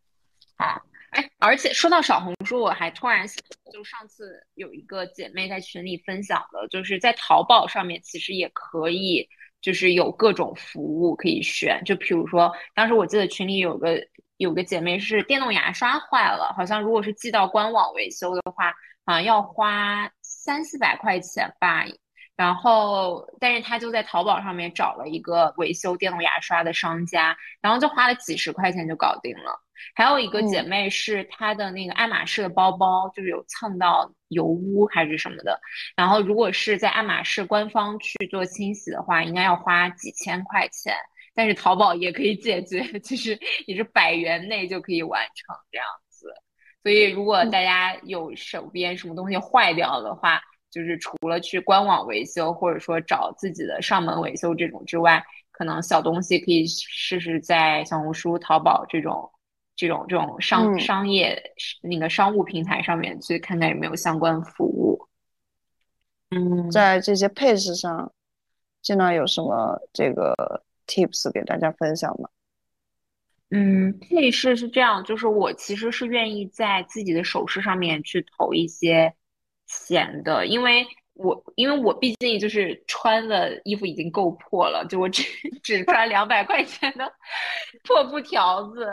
好，哎，而且说到小红书，我还突然想，就上次有一个姐妹在群里分享的，就是在淘宝上面其实也可以，就是有各种服务可以选，就比如说，当时我记得群里有个。有个姐妹是电动牙刷坏了，好像如果是寄到官网维修的话，好像要花三四百块钱吧。然后，但是他就在淘宝上面找了一个维修电动牙刷的商家，然后就花了几十块钱就搞定了。还有一个姐妹是她的那个爱马仕的包包，就是有蹭到油污还是什么的。然后，如果是在爱马仕官方去做清洗的话，应该要花几千块钱。但是淘宝也可以解决，其 实也是百元内就可以完成这样子。所以如果大家有手边什么东西坏掉的话，就是除了去官网维修，或者说找自己的上门维修这种之外，可能小东西可以试试在小红书、淘宝这种、这种、这种商商业那个商务平台上面去看看有没有相关服务。嗯，在这些配饰上，现在有什么这个？tips 给大家分享吗？嗯，配饰是这样，就是我其实是愿意在自己的首饰上面去投一些显的，因为我因为我毕竟就是穿的衣服已经够破了，就我只 只穿两百块钱的破布条子。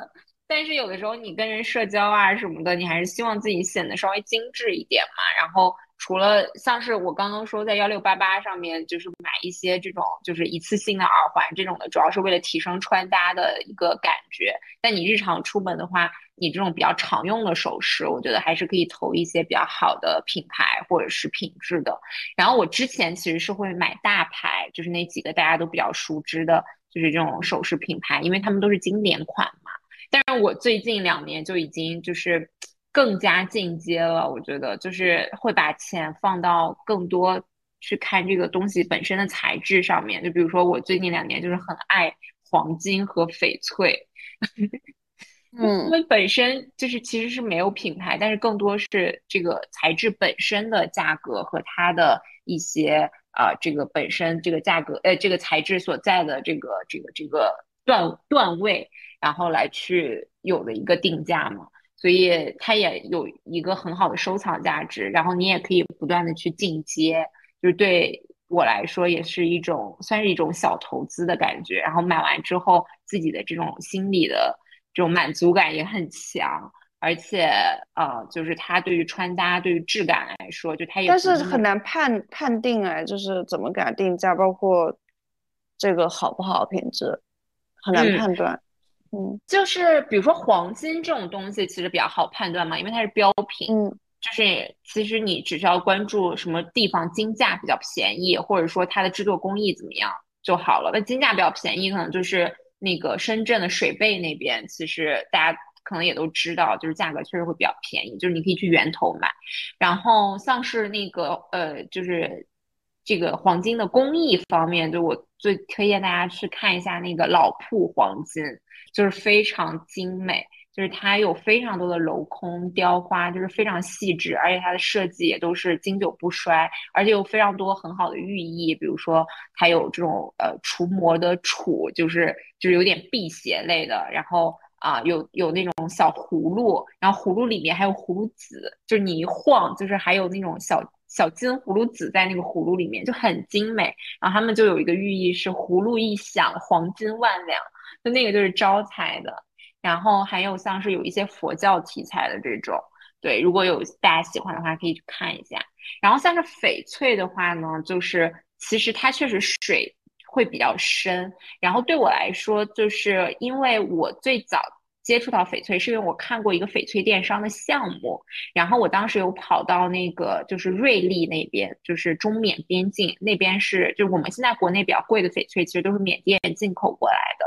但是有的时候你跟人社交啊什么的，你还是希望自己显得稍微精致一点嘛，然后。除了像是我刚刚说在幺六八八上面，就是买一些这种就是一次性的耳环这种的，主要是为了提升穿搭的一个感觉。但你日常出门的话，你这种比较常用的首饰，我觉得还是可以投一些比较好的品牌或者是品质的。然后我之前其实是会买大牌，就是那几个大家都比较熟知的，就是这种首饰品牌，因为他们都是经典款嘛。但是我最近两年就已经就是。更加进阶了，我觉得就是会把钱放到更多去看这个东西本身的材质上面。就比如说，我最近两年就是很爱黄金和翡翠，嗯，因为本身就是其实是没有品牌，但是更多是这个材质本身的价格和它的一些啊，这个本身这个价格，呃，这个材质所在的这个这个这个段段位，然后来去有的一个定价嘛。所以它也有一个很好的收藏价值，然后你也可以不断的去进阶，就是对我来说也是一种算是一种小投资的感觉。然后买完之后，自己的这种心理的这种满足感也很强，而且呃，就是它对于穿搭、对于质感来说，就它也但是很难判判定哎，就是怎么给它定价，包括这个好不好品质，很难判断。嗯，就是比如说黄金这种东西，其实比较好判断嘛，因为它是标品。嗯，就是其实你只需要关注什么地方金价比较便宜，或者说它的制作工艺怎么样就好了。那金价比较便宜，可能就是那个深圳的水贝那边，其实大家可能也都知道，就是价格确实会比较便宜，就是你可以去源头买。然后像是那个呃，就是这个黄金的工艺方面，就我最推荐大家去看一下那个老铺黄金。就是非常精美，就是它有非常多的镂空雕花，就是非常细致，而且它的设计也都是经久不衰，而且有非常多很好的寓意，比如说它有这种呃除魔的杵，就是就是有点辟邪类的，然后啊，有有那种小葫芦，然后葫芦里面还有葫芦籽，就是你一晃，就是还有那种小小金葫芦籽在那个葫芦里面，就很精美。然后他们就有一个寓意是葫芦一响，黄金万两，那个就是招财的。然后还有像是有一些佛教题材的这种，对，如果有大家喜欢的话，可以去看一下。然后像是翡翠的话呢，就是其实它确实水。会比较深，然后对我来说，就是因为我最早接触到翡翠，是因为我看过一个翡翠电商的项目，然后我当时有跑到那个就是瑞丽那边，就是中缅边境那边是，就我们现在国内比较贵的翡翠，其实都是缅甸进口过来的，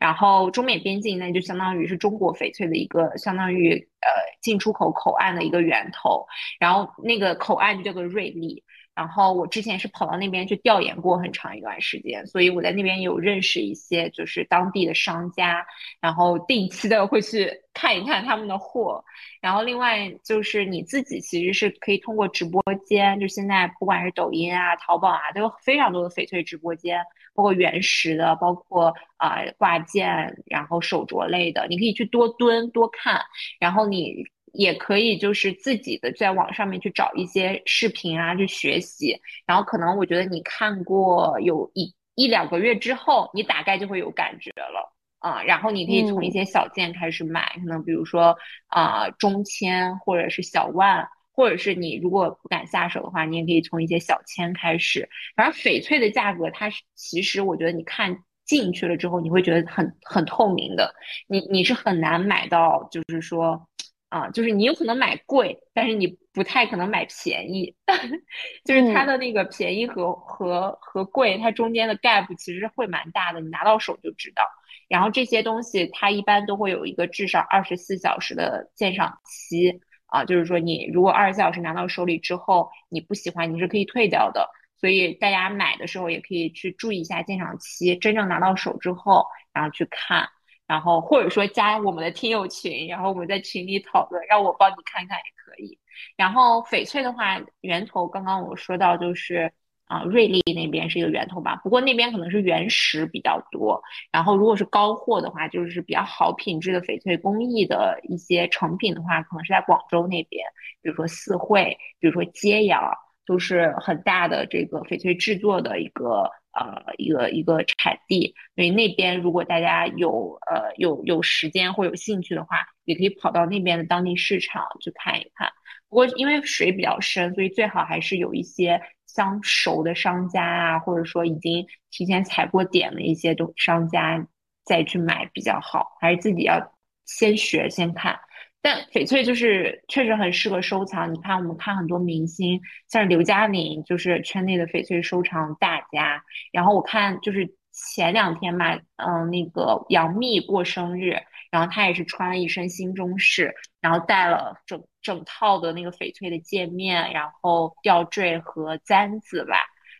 然后中缅边境那就相当于是中国翡翠的一个相当于呃进出口口岸的一个源头，然后那个口岸就叫做瑞丽。然后我之前是跑到那边去调研过很长一段时间，所以我在那边有认识一些就是当地的商家，然后定期的会去看一看他们的货。然后另外就是你自己其实是可以通过直播间，就现在不管是抖音啊、淘宝啊，都有非常多的翡翠直播间，包括原石的，包括啊挂件，然后手镯类的，你可以去多蹲多看，然后你。也可以，就是自己的在网上面去找一些视频啊，去学习。然后可能我觉得你看过有一一两个月之后，你大概就会有感觉了啊。然后你可以从一些小件开始买，可能比如说啊中签或者是小万，或者是你如果不敢下手的话，你也可以从一些小签开始。反正翡翠的价格，它是其实我觉得你看进去了之后，你会觉得很很透明的，你你是很难买到，就是说。啊，就是你有可能买贵，但是你不太可能买便宜，就是它的那个便宜和和和贵，它中间的 gap 其实会蛮大的，你拿到手就知道。然后这些东西它一般都会有一个至少二十四小时的鉴赏期啊，就是说你如果二十四小时拿到手里之后你不喜欢，你是可以退掉的。所以大家买的时候也可以去注意一下鉴赏期，真正拿到手之后，然后去看。然后或者说加我们的听友群，然后我们在群里讨论，让我帮你看看也可以。然后翡翠的话，源头刚刚我说到就是啊，瑞丽那边是一个源头吧，不过那边可能是原石比较多。然后如果是高货的话，就是比较好品质的翡翠工艺的一些成品的话，可能是在广州那边，比如说四惠，比如说揭阳，都是很大的这个翡翠制作的一个。呃，一个一个产地，所以那边如果大家有呃有有时间或有兴趣的话，也可以跑到那边的当地市场去看一看。不过因为水比较深，所以最好还是有一些相熟的商家啊，或者说已经提前踩过点的一些东商家再去买比较好，还是自己要先学先看。但翡翠就是确实很适合收藏。你看，我们看很多明星，像刘嘉玲，就是圈内的翡翠收藏大家。然后我看就是前两天嘛，嗯，那个杨幂过生日，然后她也是穿了一身新中式，然后戴了整整套的那个翡翠的戒面，然后吊坠和簪子吧，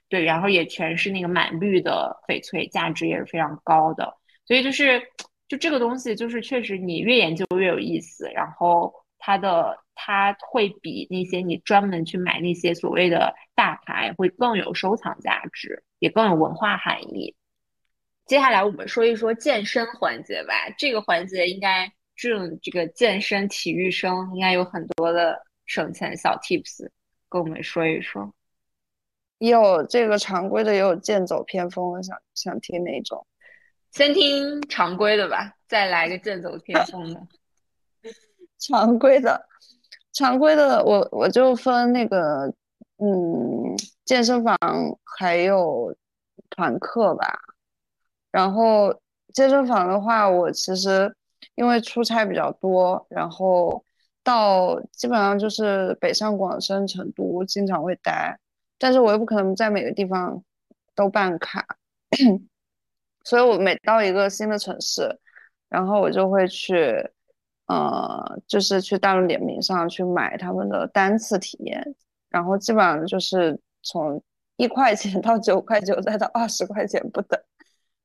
对，然后也全是那个满绿的翡翠，价值也是非常高的。所以就是。就这个东西，就是确实你越研究越有意思，然后它的它会比那些你专门去买那些所谓的大牌会更有收藏价值，也更有文化含义。接下来我们说一说健身环节吧，这个环节应该这种这个健身体育生应该有很多的省钱小 tips，跟我们说一说。有这个常规的，也有剑走偏锋的，想想听哪种？先听常规的吧，再来个剑走偏锋的。常规的，常规的，我我就分那个，嗯，健身房还有团课吧。然后健身房的话，我其实因为出差比较多，然后到基本上就是北上广深、成都经常会待，但是我又不可能在每个地方都办卡。所以我每到一个新的城市，然后我就会去，呃，就是去大众点评上去买他们的单次体验，然后基本上就是从一块钱到九块九，再到二十块钱不等，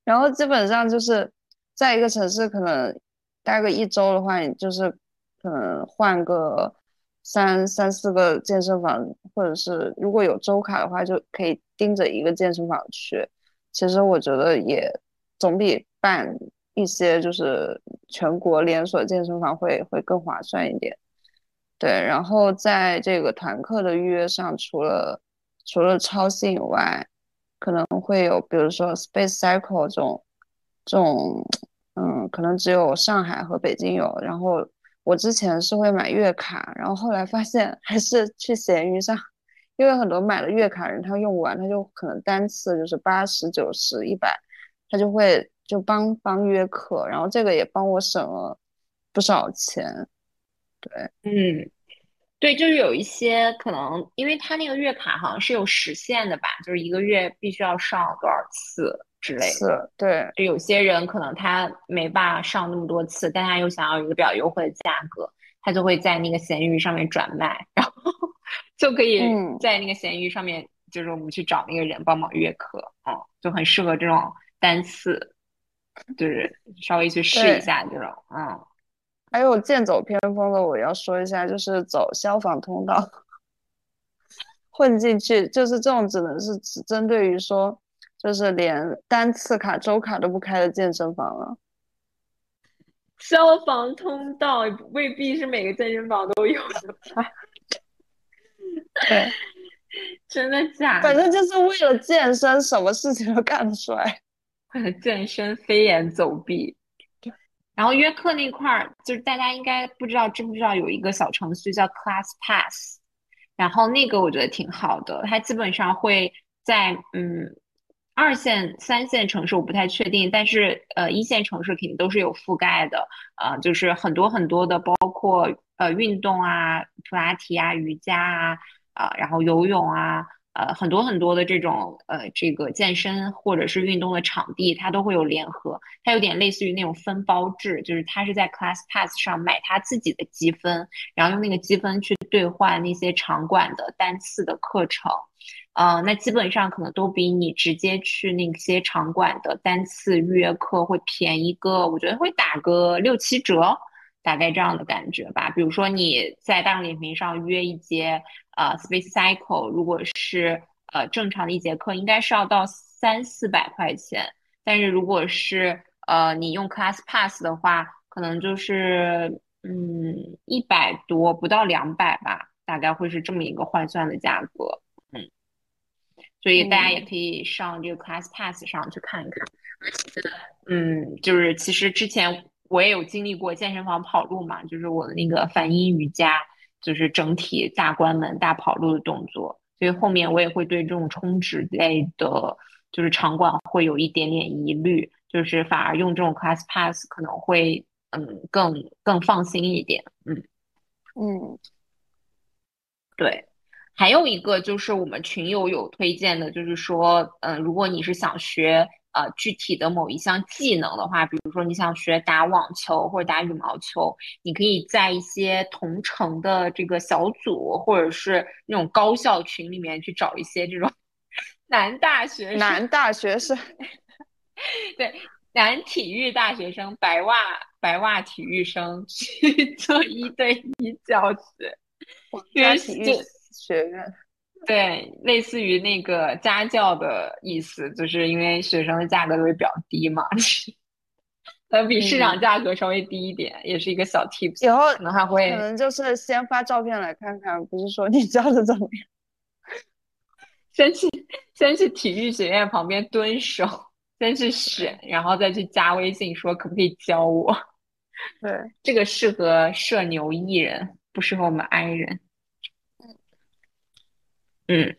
然后基本上就是在一个城市可能待个一周的话，你就是可能换个三三四个健身房，或者是如果有周卡的话，就可以盯着一个健身房去。其实我觉得也。总比办一些就是全国连锁健身房会会更划算一点。对，然后在这个团课的预约上，除了除了超信以外，可能会有比如说 Space Cycle 这种这种，嗯，可能只有上海和北京有。然后我之前是会买月卡，然后后来发现还是去闲鱼上。因为很多买了月卡人，他用不完，他就可能单次就是八十九十一百，他就会就帮帮约课，然后这个也帮我省了不少钱。对，嗯，对，就是有一些可能，因为他那个月卡好像是有时限的吧，就是一个月必须要上多少次之类的。对，就有些人可能他没办法上那么多次，但他又想要一个比较优惠的价格，他就会在那个闲鱼上面转卖，然后。就可以在那个闲鱼上面，就是我们去找那个人帮忙约课，嗯，就很适合这种单次，就是稍微去试一下这种，嗯。还有剑走偏锋的，我要说一下，就是走消防通道混进去，就是这种只能是只针对于说，就是连单次卡、周卡都不开的健身房了。消防通道未必是每个健身房都有的吧？对，真的假的？反正就是为了健身，什么事情都干得出来。为了健身，飞檐走壁。对。然后约课那块儿，就是大家应该不知道，知不知道有一个小程序叫 Class Pass，然后那个我觉得挺好的，它基本上会在嗯二线、三线城市我不太确定，但是呃一线城市肯定都是有覆盖的。呃，就是很多很多的，包括呃运动啊、普拉提啊、瑜伽啊。啊，然后游泳啊，呃，很多很多的这种呃，这个健身或者是运动的场地，它都会有联合，它有点类似于那种分包制，就是它是在 Class Pass 上买它自己的积分，然后用那个积分去兑换那些场馆的单次的课程，呃，那基本上可能都比你直接去那些场馆的单次预约课会便宜个，我觉得会打个六七折。大概这样的感觉吧，比如说你在大众点评上约一节呃 Space Cycle，如果是呃正常的一节课，应该是要到三四百块钱，但是如果是呃你用 Class Pass 的话，可能就是嗯一百多，不到两百吧，大概会是这么一个换算的价格，嗯，所以大家也可以上这个 Class Pass 上去看一看，嗯，就是其实之前。我也有经历过健身房跑路嘛，就是我的那个反阴瑜伽，就是整体大关门、大跑路的动作，所以后面我也会对这种充值类的，就是场馆会有一点点疑虑，就是反而用这种 Class Pass 可能会，嗯，更更放心一点，嗯。嗯，对，还有一个就是我们群友有推荐的，就是说，嗯，如果你是想学。呃，具体的某一项技能的话，比如说你想学打网球或者打羽毛球，你可以在一些同城的这个小组，或者是那种高校群里面去找一些这种男大学生、男大学生，对，男体育大学生、白袜白袜体育生去 做一对一教学，体育学院。对，类似于那个家教的意思，就是因为学生的价格都会比较低嘛，呃比市场价格稍微低一点，也是一个小 tips。以后可能还会，可能就是先发照片来看看，不是说你教的怎么样，先去先去体育学院旁边蹲守，先去选，然后再去加微信说可不可以教我。对，这个适合社牛艺人，不适合我们 I 人。嗯，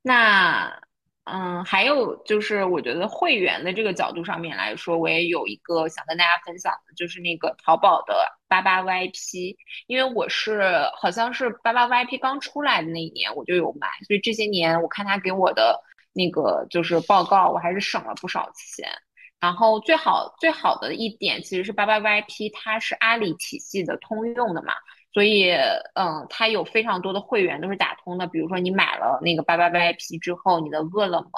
那嗯，还有就是，我觉得会员的这个角度上面来说，我也有一个想跟大家分享的，就是那个淘宝的八八 VIP，因为我是好像是八八 VIP 刚出来的那一年我就有买，所以这些年我看他给我的那个就是报告，我还是省了不少钱。然后最好最好的一点其实是八八 VIP，它是阿里体系的通用的嘛。所以，嗯，它有非常多的会员都是打通的。比如说，你买了那个八八 VIP 之后，你的饿了么、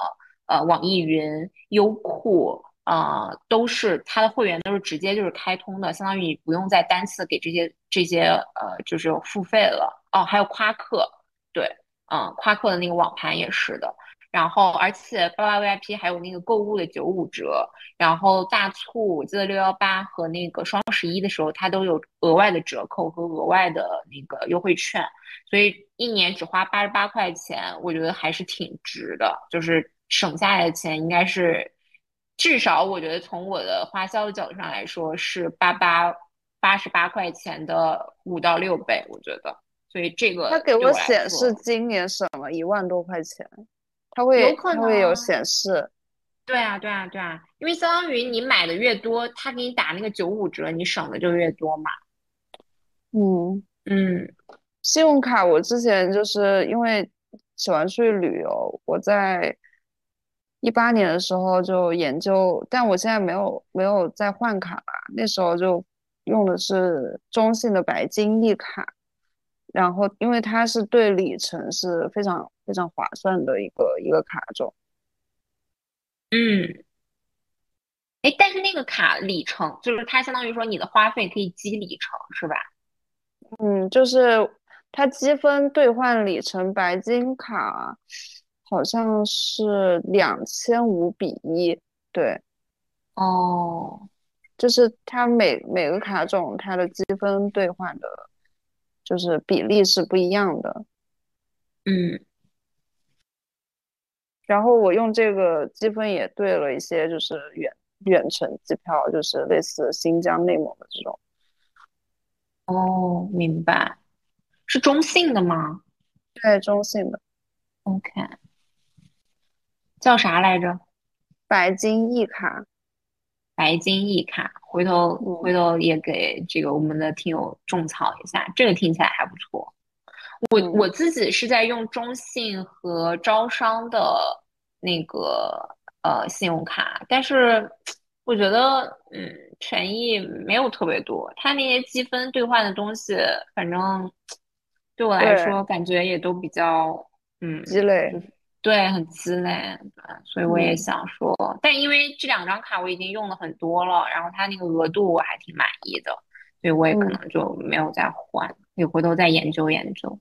呃，网易云、优酷，啊，都是它的会员都是直接就是开通的，相当于你不用再单次给这些这些呃，就是付费了。哦，还有夸克，对，嗯，夸克的那个网盘也是的。然后而且八八 VIP 还有那个购物的九五折，然后大促，我记得六幺八和那个双十一的时候，它都有额外的折扣和额外的那个优惠券，所以一年只花八十八块钱，我觉得还是挺值的，就是省下来的钱应该是至少我觉得从我的花销的角度上来说是八八八十八块钱的五到六倍，我觉得，所以这个他给我显示今年省了一万多块钱，他会有可能会有显示，对啊，对啊，对啊，因为相当于你买的越多，他给你打那个九五折，你省的就越多嘛。嗯。嗯信用卡我之前就是因为喜欢出去旅游，我在一八年的时候就研究，但我现在没有没有再换卡了。那时候就用的是中信的白金一卡，然后因为它是对里程是非常非常划算的一个一个卡种。嗯，哎，但是那个卡里程，就是它相当于说你的花费可以积里程，是吧？嗯，就是它积分兑换里程白金卡好像是两千五比一，对。哦，就是它每每个卡种它的积分兑换的，就是比例是不一样的。嗯然后我用这个积分也兑了一些，就是远远程机票，就是类似新疆、内蒙的这种。哦，明白，是中信的吗对，中信的？OK，叫啥来着？白金一卡，白金一卡，回头嗯回头也给这个我们的听友种草一下，这个听起来还不错。我嗯我自己是在用中信和招商的那个呃信用卡，但是我觉得嗯权益没有特别多，它那些积分兑换的东西，反正 对我来说感觉也都比较嗯积累就是对很鸡肋，对，所以我也嗯想说，但因为这两张卡我已经用了很多了，然后它那个额度我还挺满意的，所以我也可嗯能就没有再换，可以回头再研究研究。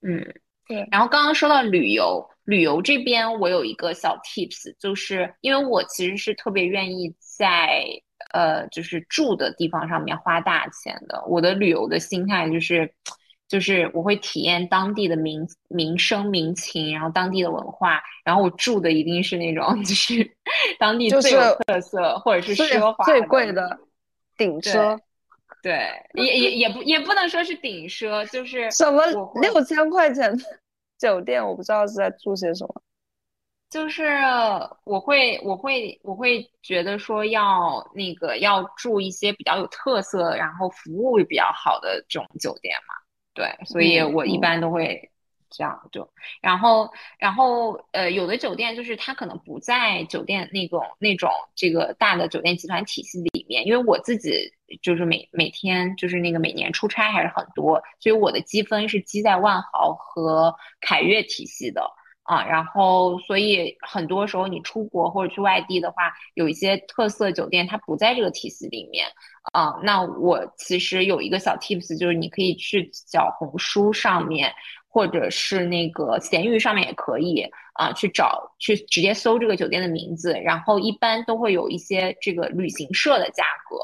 嗯，对，然后刚刚说到旅游，旅游这边我有一个小 tips，就是因为我其实是特别愿意在呃就是住的地方上面花大钱的。我的旅游的心态就是，就是我会体验当地的民民生民情，然后当地的文化，然后我住的一定是那种 就是当地就最有特色或者是最奢华最的贵的顶对奢，对，也也也不也不能说是顶奢，就是什么六千块钱的 酒店，我不知道是在住些什么。就是我会我会我会觉得说要那个要住一些比较有特色，然后服务比较好的这种酒店嘛，对，所以我一般都会这样就，然后然后呃有的酒店就是它可能不在酒店那种那种这个大的酒店集团体系里面，因为我自己就是每每天就是那个每年出差还是很多，所以我的积分是积在万豪和凯悦体系的。啊，然后所以很多时候你出国或者去外地的话，有一些特色酒店它不在这个体系里面啊。那我其实有一个小 tips，就是你可以去小红书上面，或者是那个闲鱼上面也可以啊，去找去直接搜这个酒店的名字，然后一般都会有一些这个旅行社的价格。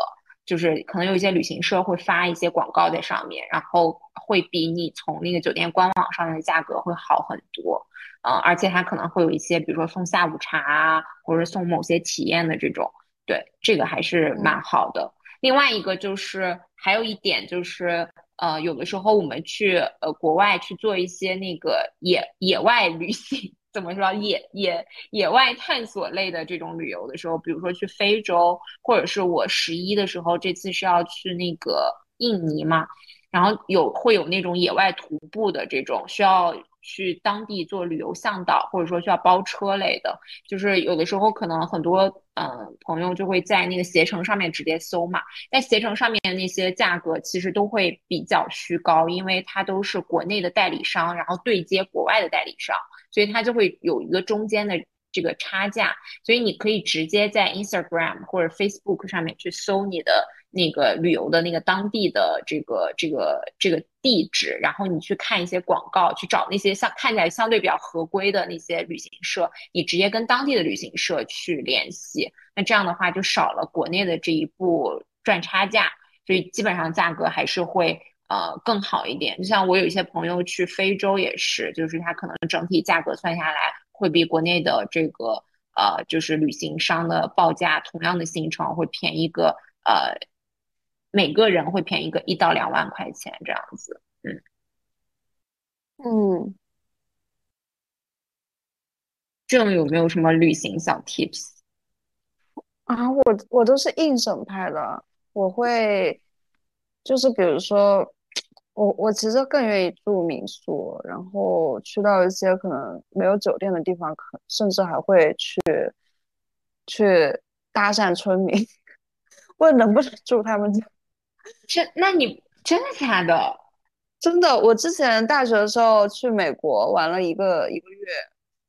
就是可能有一些旅行社会发一些广告在上面，然后会比你从那个酒店官网上的价格会好很多。嗯，而且它可能会有一些，比如说送下午茶啊，或者送某些体验的这种，对，这个还是蛮好的。另外一个就是还有一点就是，呃，有的时候我们去呃国外去做一些那个野野外旅行，怎么说野野野外探索类的这种旅游的时候，比如说去非洲，或者是我十一的时候，这次是要去那个印尼嘛，然后有会有那种野外徒步的这种需要。去当地做旅游向导，或者说需要包车类的，就是有的时候可能很多、呃、朋友就会在那个携程上面直接搜嘛，在携程上面那些价格其实都会比较虚高，因为它都是国内的代理商，然后对接国外的代理商，所以它就会有一个中间的这个差价，所以你可以直接在 Instagram 或者 Facebook 上面去搜你的那个旅游的那个当地的这个这个这个地址，然后你去看一些广告，去找那些相看起来相对比较合规的那些旅行社，你直接跟当地的旅行社去联系，那这样的话就少了国内的这一步赚差价，所以基本上价格还是会呃更好一点。就像我有一些朋友去非洲也是，就是他可能整体价格算下来会比国内的这个呃就是旅行商的报价，同样的行程会便宜个呃。每个人会便宜个一到两万块钱这样子，嗯嗯，这种有没有什么旅行小 tips 啊？我我都是硬省派的，我会就是比如说，我我其实更愿意住民宿，然后去到一些可能没有酒店的地方，可甚至还会去去搭讪村民，问能不能住他们家。真？那你真的假的？真的，我之前大学的时候去美国玩了一个一个月，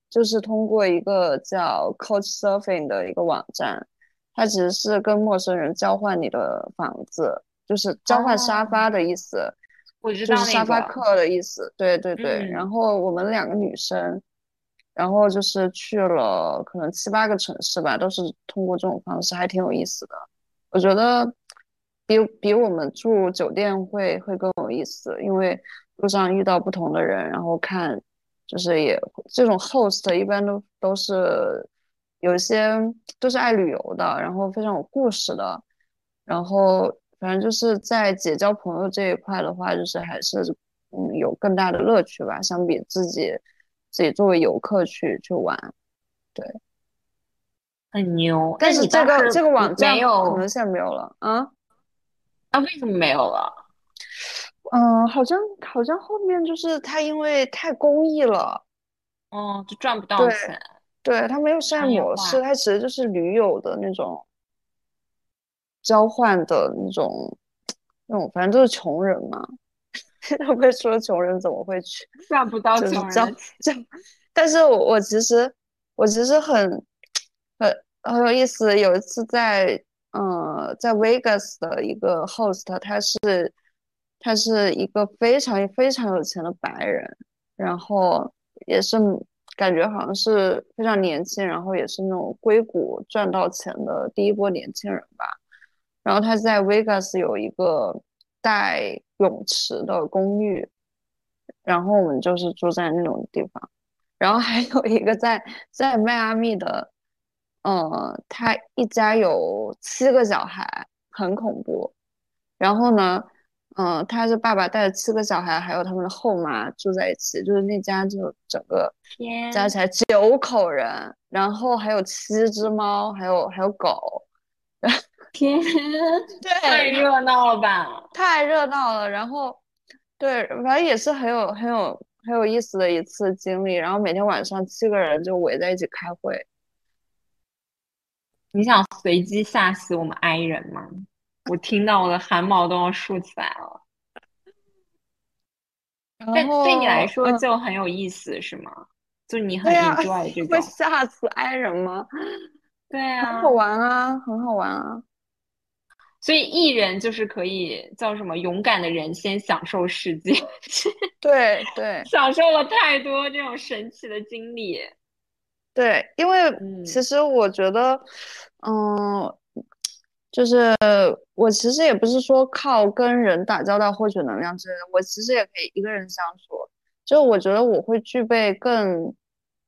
就是通过一个叫 Couchsurfing 的一个网站，它其实是跟陌生人交换你的房子，就是交换沙发的意思。我知道就是沙发客的意思。对对对。然后我们两个女生，然后就是去了可能七八个城市吧，都是通过这种方式，还挺有意思的。我觉得。比比我们住酒店会会更有意思，因为路上遇到不同的人，然后看，就是也这种 host 一般都都是有一些都是爱旅游的，然后非常有故事的，然后反正就是在结交朋友这一块的话，就是还是嗯有更大的乐趣吧，相比自己自己作为游客去去玩，对，很牛。但是这个这个网站可能现在没有了啊。那为什么没有了？嗯，好像好像后面就是他因为太公益了，哦，就赚不到钱。对，他没有商业模式，他其实就是驴友的那种交换的那种那种，反正都是穷人嘛。他会说穷人怎么会去 赚不到穷人钱？但是我我其实我其实很很很有意思，有一次在。嗯，在 Vegas 的一个 host，他是他是一个非常非常有钱的白人，然后也是感觉好像是非常年轻，然后也是那种硅谷赚到钱的第一波年轻人吧。然后他在 Vegas 有一个带泳池的公寓，然后我们就是住在那种地方。然后还有一个在在迈阿密的。嗯，他一家有七个小孩，很恐怖。然后呢，嗯，他是爸爸带着七个小孩，还有他们的后妈住在一起，就是那家就整个加起来九口人，然后还有七只猫，还有还有狗。天，对，太热闹了吧？太热闹了。然后，对，反正也是很有很有很有意思的一次经历。然后每天晚上七个人就围在一起开会。你想随机吓死我们 I 人吗？我听到我的汗毛都要竖起来了。对，对你来说就很有意思，是吗？就你很 enjoy 这种。会吓死 I 人吗？对啊，很好玩啊，很好玩啊。所以艺人就是可以叫什么？勇敢的人先享受世界。对对，享受了太多这种神奇的经历。对，因为其实我觉得，嗯，就是我其实也不是说靠跟人打交道获取能量之类的，我其实也可以一个人相处。就我觉得我会具备更，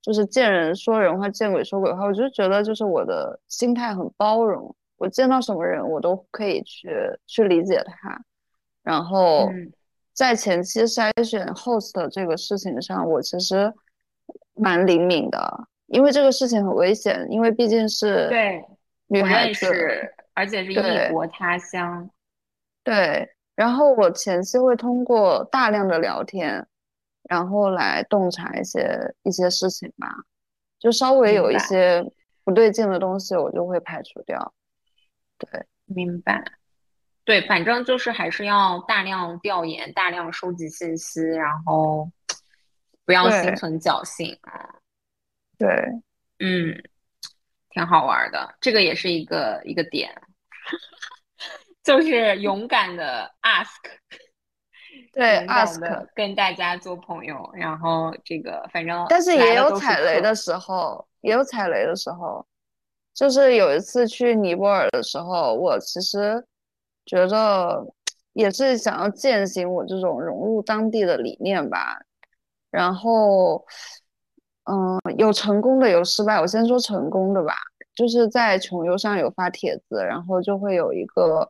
就是见人说人话，见鬼说鬼话。我就觉得就是我的心态很包容，我见到什么人我都可以去去理解他。然后在前期筛选 host 这个事情上，我其实蛮灵敏的。因为这个事情很危险，因为毕竟是对女孩子，而且是异国他乡。对，然后我前期会通过大量的聊天，然后来洞察一些一些事情吧，就稍微有一些不对劲的东西，我就会排除掉。对，明白。对，反正就是还是要大量调研，大量收集信息，然后不要心存侥幸啊。对，嗯，挺好玩的，这个也是一个一个点。就是勇敢的 ask，对 ask，跟大家做朋友，然后这个反正但是也有踩雷的时候，也有踩雷的时候。就是有一次去尼泊尔的时候，我其实觉得也是想要践行我这种融入当地的理念吧。然后，嗯，有成功的，有失败。我先说成功的吧，就是在穷游上有发帖子，然后就会有一个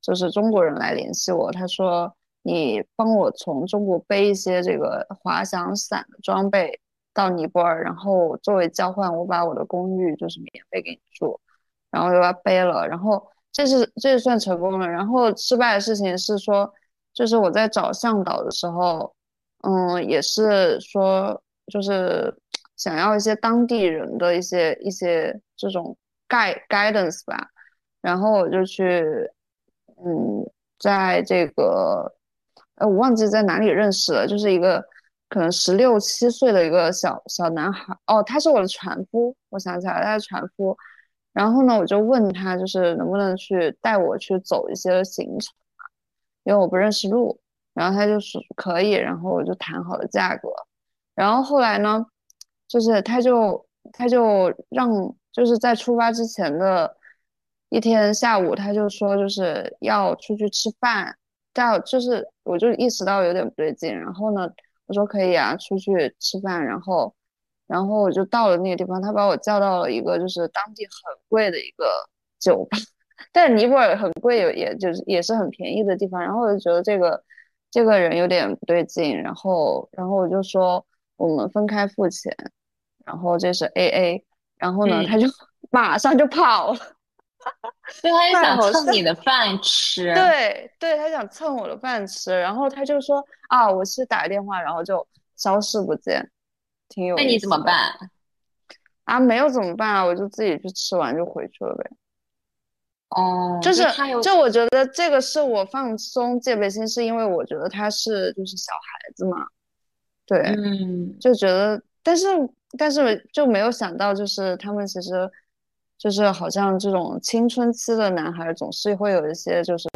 就是中国人来联系我，他说你帮我从中国背一些这个滑翔伞的装备。到尼泊尔，然后作为交换，我把我的公寓就是免费给你住，然后就把它背了，然后这是这算成功了。然后失败的事情是说，就是我在找向导的时候，嗯，也是说就是想要一些当地人的一些一些这种 guide guidance 吧，然后我就去，嗯，在这个，呃，我忘记在哪里认识了，就是一个。可能十六七岁的一个小小男孩哦，他是我的船夫，我想起来他是船夫。然后呢，我就问他，就是能不能去带我去走一些行程因为我不认识路。然后他就说可以，然后我就谈好了价格。然后后来呢，就是他就他就让就是在出发之前的一天下午，他就说就是要出去吃饭，到就是我就意识到有点不对劲。然后呢。我说可以啊，出去吃饭，然后，然后我就到了那个地方，他把我叫到了一个就是当地很贵的一个酒吧，但尼泊尔很贵，也也就是也是很便宜的地方。然后我就觉得这个这个人有点不对劲，然后然后我就说我们分开付钱，然后这是 A A，然后呢他就马上就跑了。所以他就想蹭你的饭吃，对对，他想蹭我的饭吃，然后他就说啊，我是打个电话，然后就消失不见，挺有。那你怎么办？啊，没有怎么办啊？我就自己去吃完就回去了呗。哦，就是就就我觉得这个是我放松戒备心，是因为我觉得他是就是小孩子嘛，对，嗯，就觉得，但是但是就没有想到，就是他们其实。就是好像这种青春期的男孩总是会有一些就是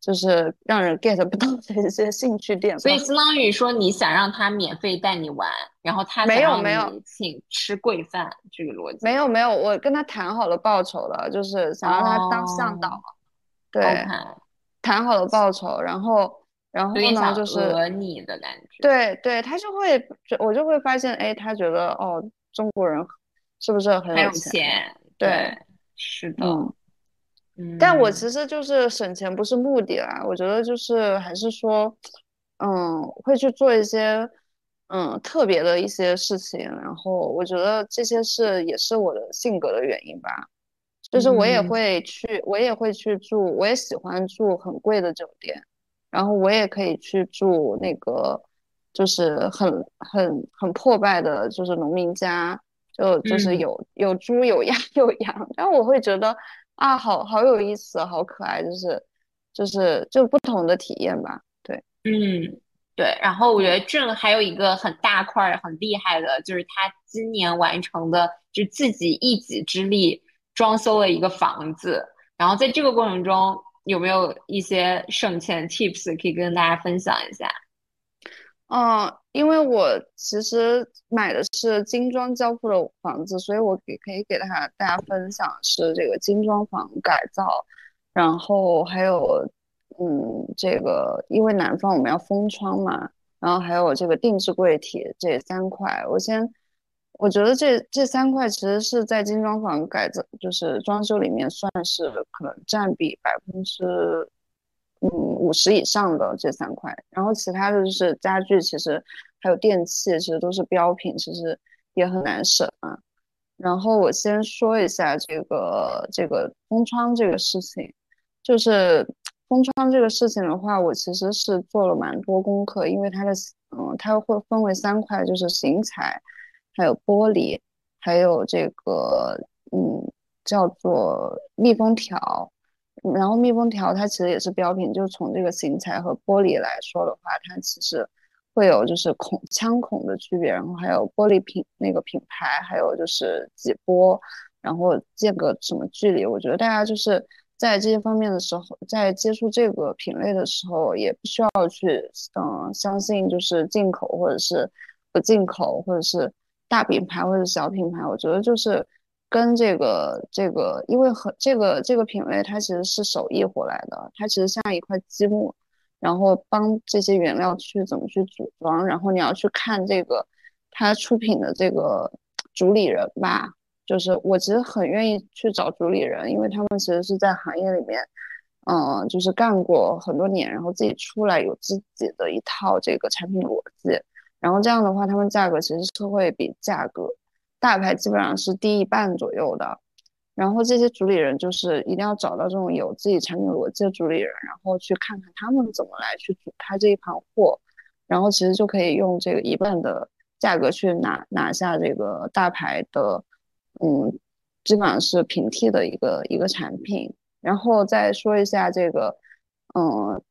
就是让人 get 不到的一些兴趣点，所以相当于说你想让他免费带你玩，然后他没有没有请吃贵饭这个逻辑没有没有，我跟他谈好了报酬的，就是想让他当向导，对，谈好了报酬，然后然后呢就是讹你的感觉，对对，他就会我就会发现哎，他觉得哦中国人是不是很有钱？对，是的，嗯，但我其实就是省钱不是目的啦，我觉得就是还是说，嗯，会去做一些，嗯，特别的一些事情，然后我觉得这些是也是我的性格的原因吧，就是我也会去，我也会去住，我也喜欢住很贵的酒店，然后我也可以去住那个，就是很很很破败的，就是农民家。就就是有有猪有鸭 有羊，然后我会觉得啊，好好有意思，好可爱，就是就是就不同的体验吧。对，嗯，对。然后我觉得郑还有一个很大块很厉害的，就是他今年完成的，就自己一己之力装修了一个房子。然后在这个过程中，有没有一些省钱 tips 可以跟大家分享一下？嗯，因为我其实买的是精装交付的房子，所以我给可以给他大家分享是这个精装房改造，然后还有嗯，这个因为南方我们要封窗嘛，然后还有这个定制柜体这三块，我先我觉得这这三块其实是在精装房改造就是装修里面算是可能占比百分之。嗯，五十以上的这三块，然后其他的就是家具，其实还有电器，其实都是标品，其实也很难省啊。然后我先说一下这个这个封窗这个事情，就是封窗这个事情的话，我其实是做了蛮多功课，因为它的嗯，它会分为三块，就是型材，还有玻璃，还有这个嗯，叫做密封条。然后密封条它其实也是标品，就从这个型材和玻璃来说的话，它其实会有就是孔枪孔的区别，然后还有玻璃品那个品牌，还有就是几波，然后间隔什么距离，我觉得大家就是在这些方面的时候，在接触这个品类的时候，也不需要去嗯相信就是进口或者是不进口，或者是大品牌或者小品牌。我觉得就是跟这个这个，因为很这个这个品类它其实是手艺活来的，它其实像一块积木，然后帮这些原料去怎么去组装，然后你要去看这个它出品的这个主理人吧。就是我其实很愿意去找主理人，因为他们其实是在行业里面，嗯，就是干过很多年，然后自己出来有自己的一套这个产品逻辑，然后这样的话，他们价格其实是会比价格大牌基本上是低一半左右的。然后这些主理人就是一定要找到这种有自己产品逻辑的主理人，然后去看看他们怎么来去组开这一盘货，然后其实就可以用这个一半的价格去拿拿下这个大牌的。嗯，基本上是平替的一个一个产品，然后再说一下这个，嗯，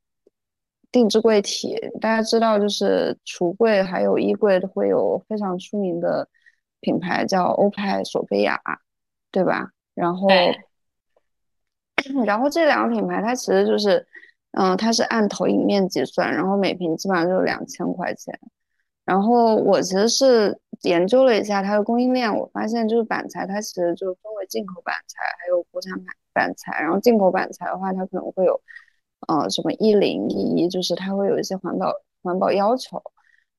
定制柜体，大家知道就是橱柜还有衣柜会有非常出名的品牌叫欧派、索菲亚，对吧？然后，然后这两个品牌它其实就是，嗯，它是按投影面积算，然后每平基本上就是两千块钱。然后我其实是研究了一下它的供应链，我发现就是板材它其实就分为进口板材还有国产板板材。然后进口板材的话，它可能会有，呃，什么一零一一，就是它会有一些环保环保要求。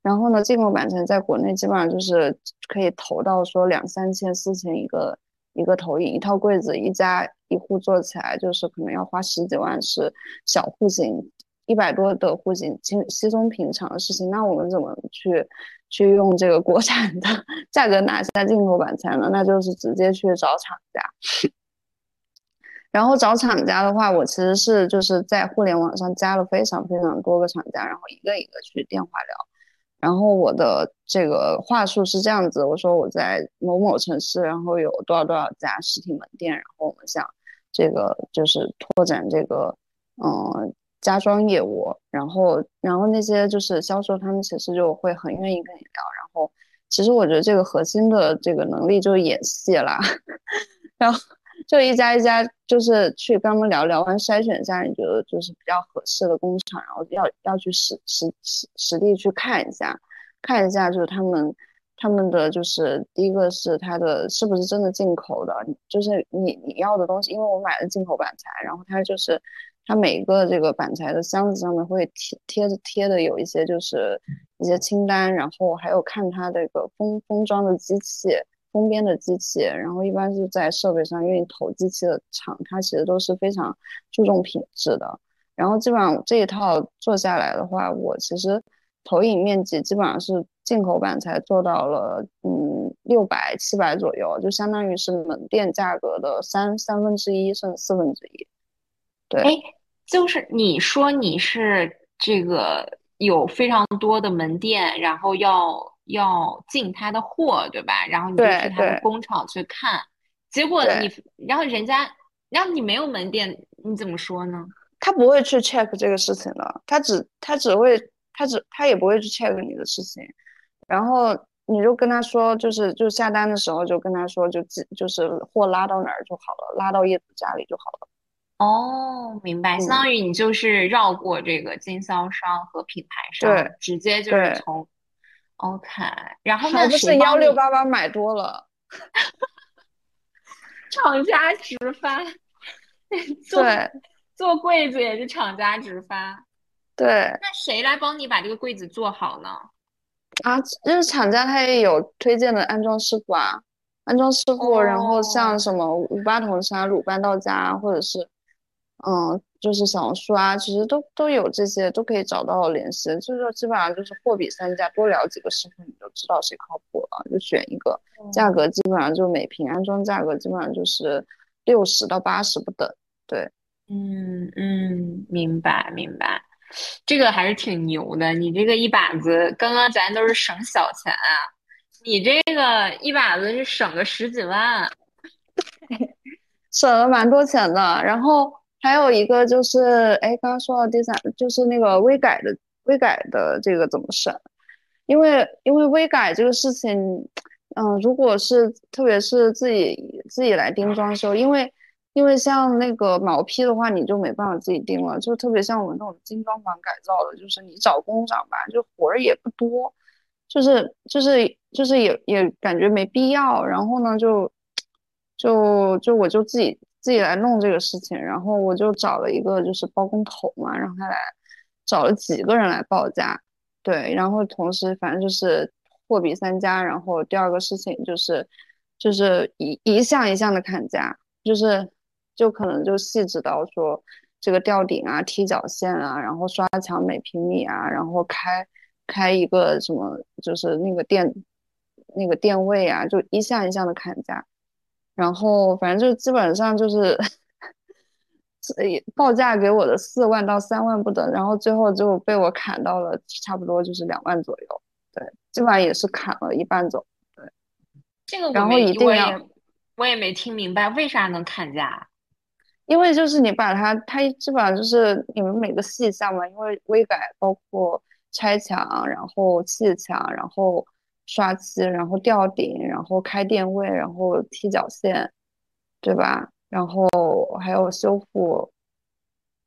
然后呢，进口板材在国内基本上就是可以投到说两三千、四千一个一个投影，一套柜子一家一户做起来就是可能要花十几万，是小户型。一百多的户型，轻稀松平常的事情，那我们怎么去去用这个国产的 价格拿下进口板材呢？那就是直接去找厂家。然后找厂家的话，我其实是就是在互联网上加了非常非常多个厂家，然后一个一个去电话聊。然后我的这个话术是这样子，我说我在某某城市，然后有多少多少家实体门店，然后我们想这个就是拓展这个，嗯。家装业务，然后，然后那些就是销售，他们其实就会很愿意跟你聊。然后，其实我觉得这个核心的这个能力就是演戏啦。然后就一家一家就是去跟他们聊聊完，筛选一下你觉得就是比较合适的工厂，然后要要去实实实实地去看一下，看一下就是他们他们的就是第一个是他的是不是真的进口的，就是你你要的东西，因为我买了进口板材，然后它就是。它每一个这个板材的箱子上面会贴贴着贴的有一些就是一些清单，然后还有看它这个封封装的机器、封边的机器，然后一般是在设备上愿意投机器的厂，它其实都是非常注重品质的。然后基本上这一套做下来的话，我其实投影面积基本上是进口版才做到了嗯六百七百左右，就相当于是门店价格的三三分之一甚至四分之一。哎，就是你说你是这个有非常多的门店，然后要要进他的货，对吧？然后你就去他的工厂去看，结果你然后人家，然后你没有门店，你怎么说呢？他不会去 check 这个事情的，他只他只会他只他也不会去 check 你的事情，然后你就跟他说，就是就下单的时候就跟他说，就就是货拉到哪儿就好了，拉到业主家里就好了。哦，明白，相当于你就是绕过这个经销商和品牌商，对，直接就是从 OK，然后那是幺六八八买多了，厂家直发，对，做柜子也是厂家直发，对，那谁来帮你把这个柜子做好呢？啊，就是厂家他也有推荐的安装师傅啊，安装师傅，然后像什么五八同沙、鲁班到家，或者是。嗯，就是小红书啊，其实都都有这些，都可以找到联系。就是说，基本上就是货比三家，多聊几个师傅，你就知道谁靠谱了，就选一个。价格基本上就每平安装价格基本上就是六十到八十不等。对，嗯嗯，明白明白，这个还是挺牛的。你这个一把子，刚刚咱都是省小钱啊，你这个一把子是省个十几万，省了蛮多钱的。然后。还有一个就是，哎，刚刚说到第三，就是那个微改的微改的这个怎么审？因为因为微改这个事情，嗯，如果是特别是自己自己来盯装修，因为因为像那个毛坯的话，你就没办法自己钉了，就特别像我们这种精装房改造的，就是你找工长吧，就活儿也不多，就是就是就是也也感觉没必要，然后呢就就就我就自己自己来弄这个事情，然后我就找了一个就是包工头嘛，让他来找了几个人来报价，对，然后同时反正就是货比三家，然后第二个事情就是就是一一项一项的砍价，就是就可能就细致到说这个吊顶啊、踢脚线啊，然后刷墙每平米啊，然后开开一个什么就是那个电那个电位啊，就一项一项的砍价。然后反正就基本上就是 报价给我的四万到三万不等，然后最后就被我砍到了差不多就是两万左右，对，基本上也是砍了一半走，对。这个然后一定要，我也没听明白为啥能砍价，因为就是你把它，它基本上就是你们每个细项嘛，因为微改包括拆墙，然后砌墙，然后。刷漆，然后吊顶，然后开电位，然后踢脚线，对吧？然后还有修复，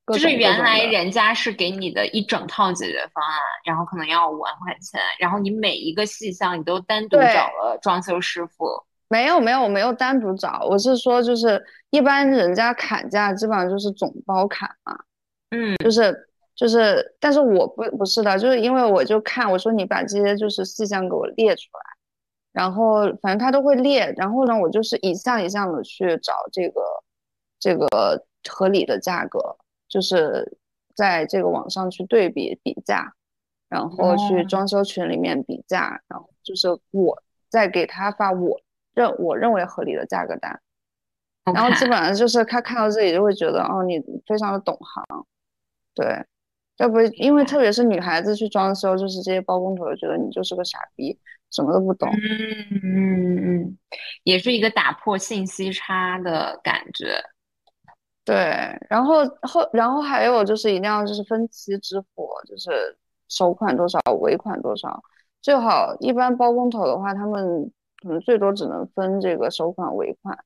就是原来人家是给你的一整套解决方案，然后可能要五万块钱，然后你每一个细项你都单独找了装修师傅。没有没有我没有单独找，我是说就是一般人家砍价基本上就是总包砍嘛，嗯，就是。就是，但是我不不是的，就是因为我就看我说你把这些就是细项给我列出来，然后反正他都会列，然后呢，我就是一项一项的去找这个这个合理的价格，就是在这个网上去对比比价，然后去装修群里面比价，然后就是我再给他发我认我认为合理的价格单，然后基本上就是他看到这里就会觉得哦，你非常的懂行，对。要不，因为特别是女孩子去装修，就是这些包工头觉得你就是个傻逼，什么都不懂。嗯嗯嗯，也是一个打破信息差的感觉。对，然后后然后还有就是一定要就是分期支付，就是首款多少，尾款多少，最好一般包工头的话，他们可能最多只能分这个首款尾款。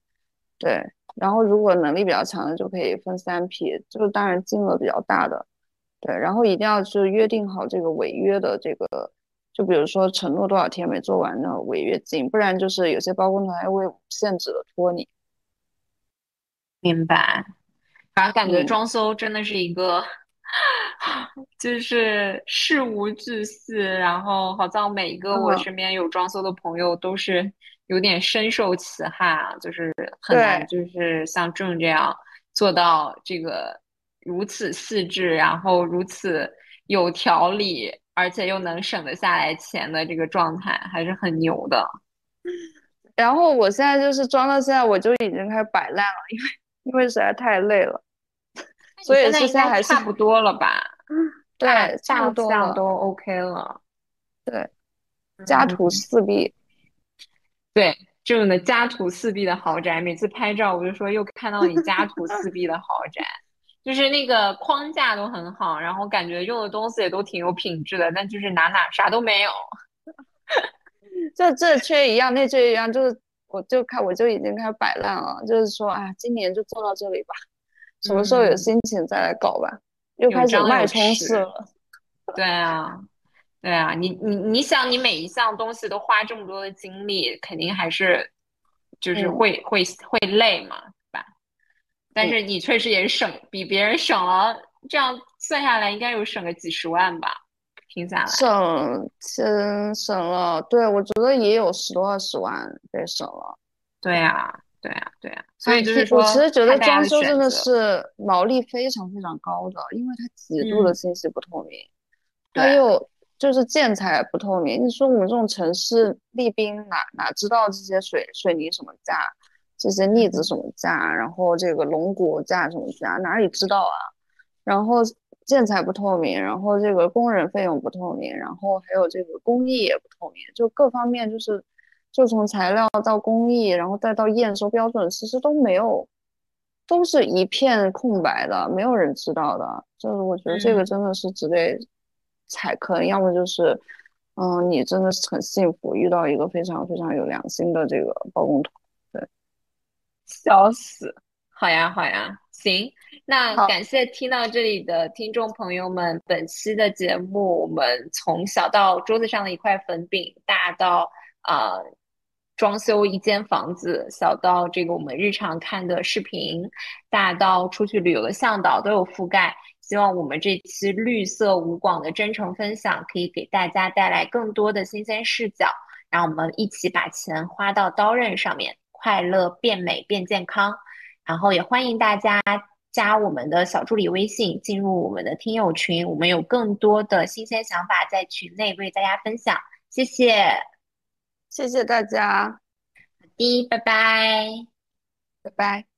对，然后如果能力比较强的就可以分三批，就是当然金额比较大的。对，然后一定要是约定好这个违约的这个，就比如说承诺多少天没做完的违约金，不然就是有些包工头还会限制的拖你。明白，反正感觉装修真的是一个，就是事无巨细，然后好像每一个我身边有装修的朋友都是有点深受其害啊，就是很难，就是像郑这样做到这个。如此细致，然后如此有条理，而且又能省得下来钱的这个状态，还是很牛的。然后我现在就是装到现在，我就已经开始摆烂了，因为因为实在太累了。所以现在还差不多了吧？对，差不多都 OK 了。对，家徒四壁。对，这种的家徒四壁的豪宅，每次拍照我就说又看到你家徒四壁的豪宅。就是那个框架都很好，然后感觉用的东西也都挺有品质的，但就是哪哪啥都没有。这这缺一样，那缺一样，就是我就开我就已经开始摆烂了，就是说啊，今年就做到这里吧，什么时候有心情再来搞吧，又开始脉冲式了。对啊，对啊，你你你想，你每一项东西都花这么多的精力，肯定还是就是会会会累嘛。但是你确实也省，比别人省了，这样算下来应该有省个几十万吧？听下来省，省省了，对我觉得也有十多二十万被省了。对呀，对呀，对呀。所以就是说，我其实觉得装修真的是毛利非常非常高的，因为它极度的信息不透明，它又就是建材不透明。你说我们这种城市立冰哪哪知道这些水水泥什么价？这些腻子什么价，然后这个龙骨价什么价，哪里知道啊？然后建材不透明，然后这个工人费用不透明，然后还有这个工艺也不透明，就各方面就是，就从材料到工艺，然后再到验收标准，其实都没有，都是一片空白的，没有人知道的。就是我觉得这个真的是值得踩坑，要么就是，嗯，你真的是很幸福，遇到一个非常非常有良心的这个包工头。笑死，好呀，好呀，行。那感谢听到这里的听众朋友们，本期的节目我们从小到桌子上的一块粉饼，大到啊、呃装修一间房子，小到这个我们日常看的视频，大到出去旅游的向导都有覆盖。希望我们这期绿色无广的真诚分享，可以给大家带来更多的新鲜视角，让我们一起把钱花到刀刃上面，快乐变美变健康。然后也欢迎大家加我们的小助理微信，进入我们的听友群，我们有更多的新鲜想法在群内为大家分享。谢谢，谢谢大家，好的，拜拜。拜拜。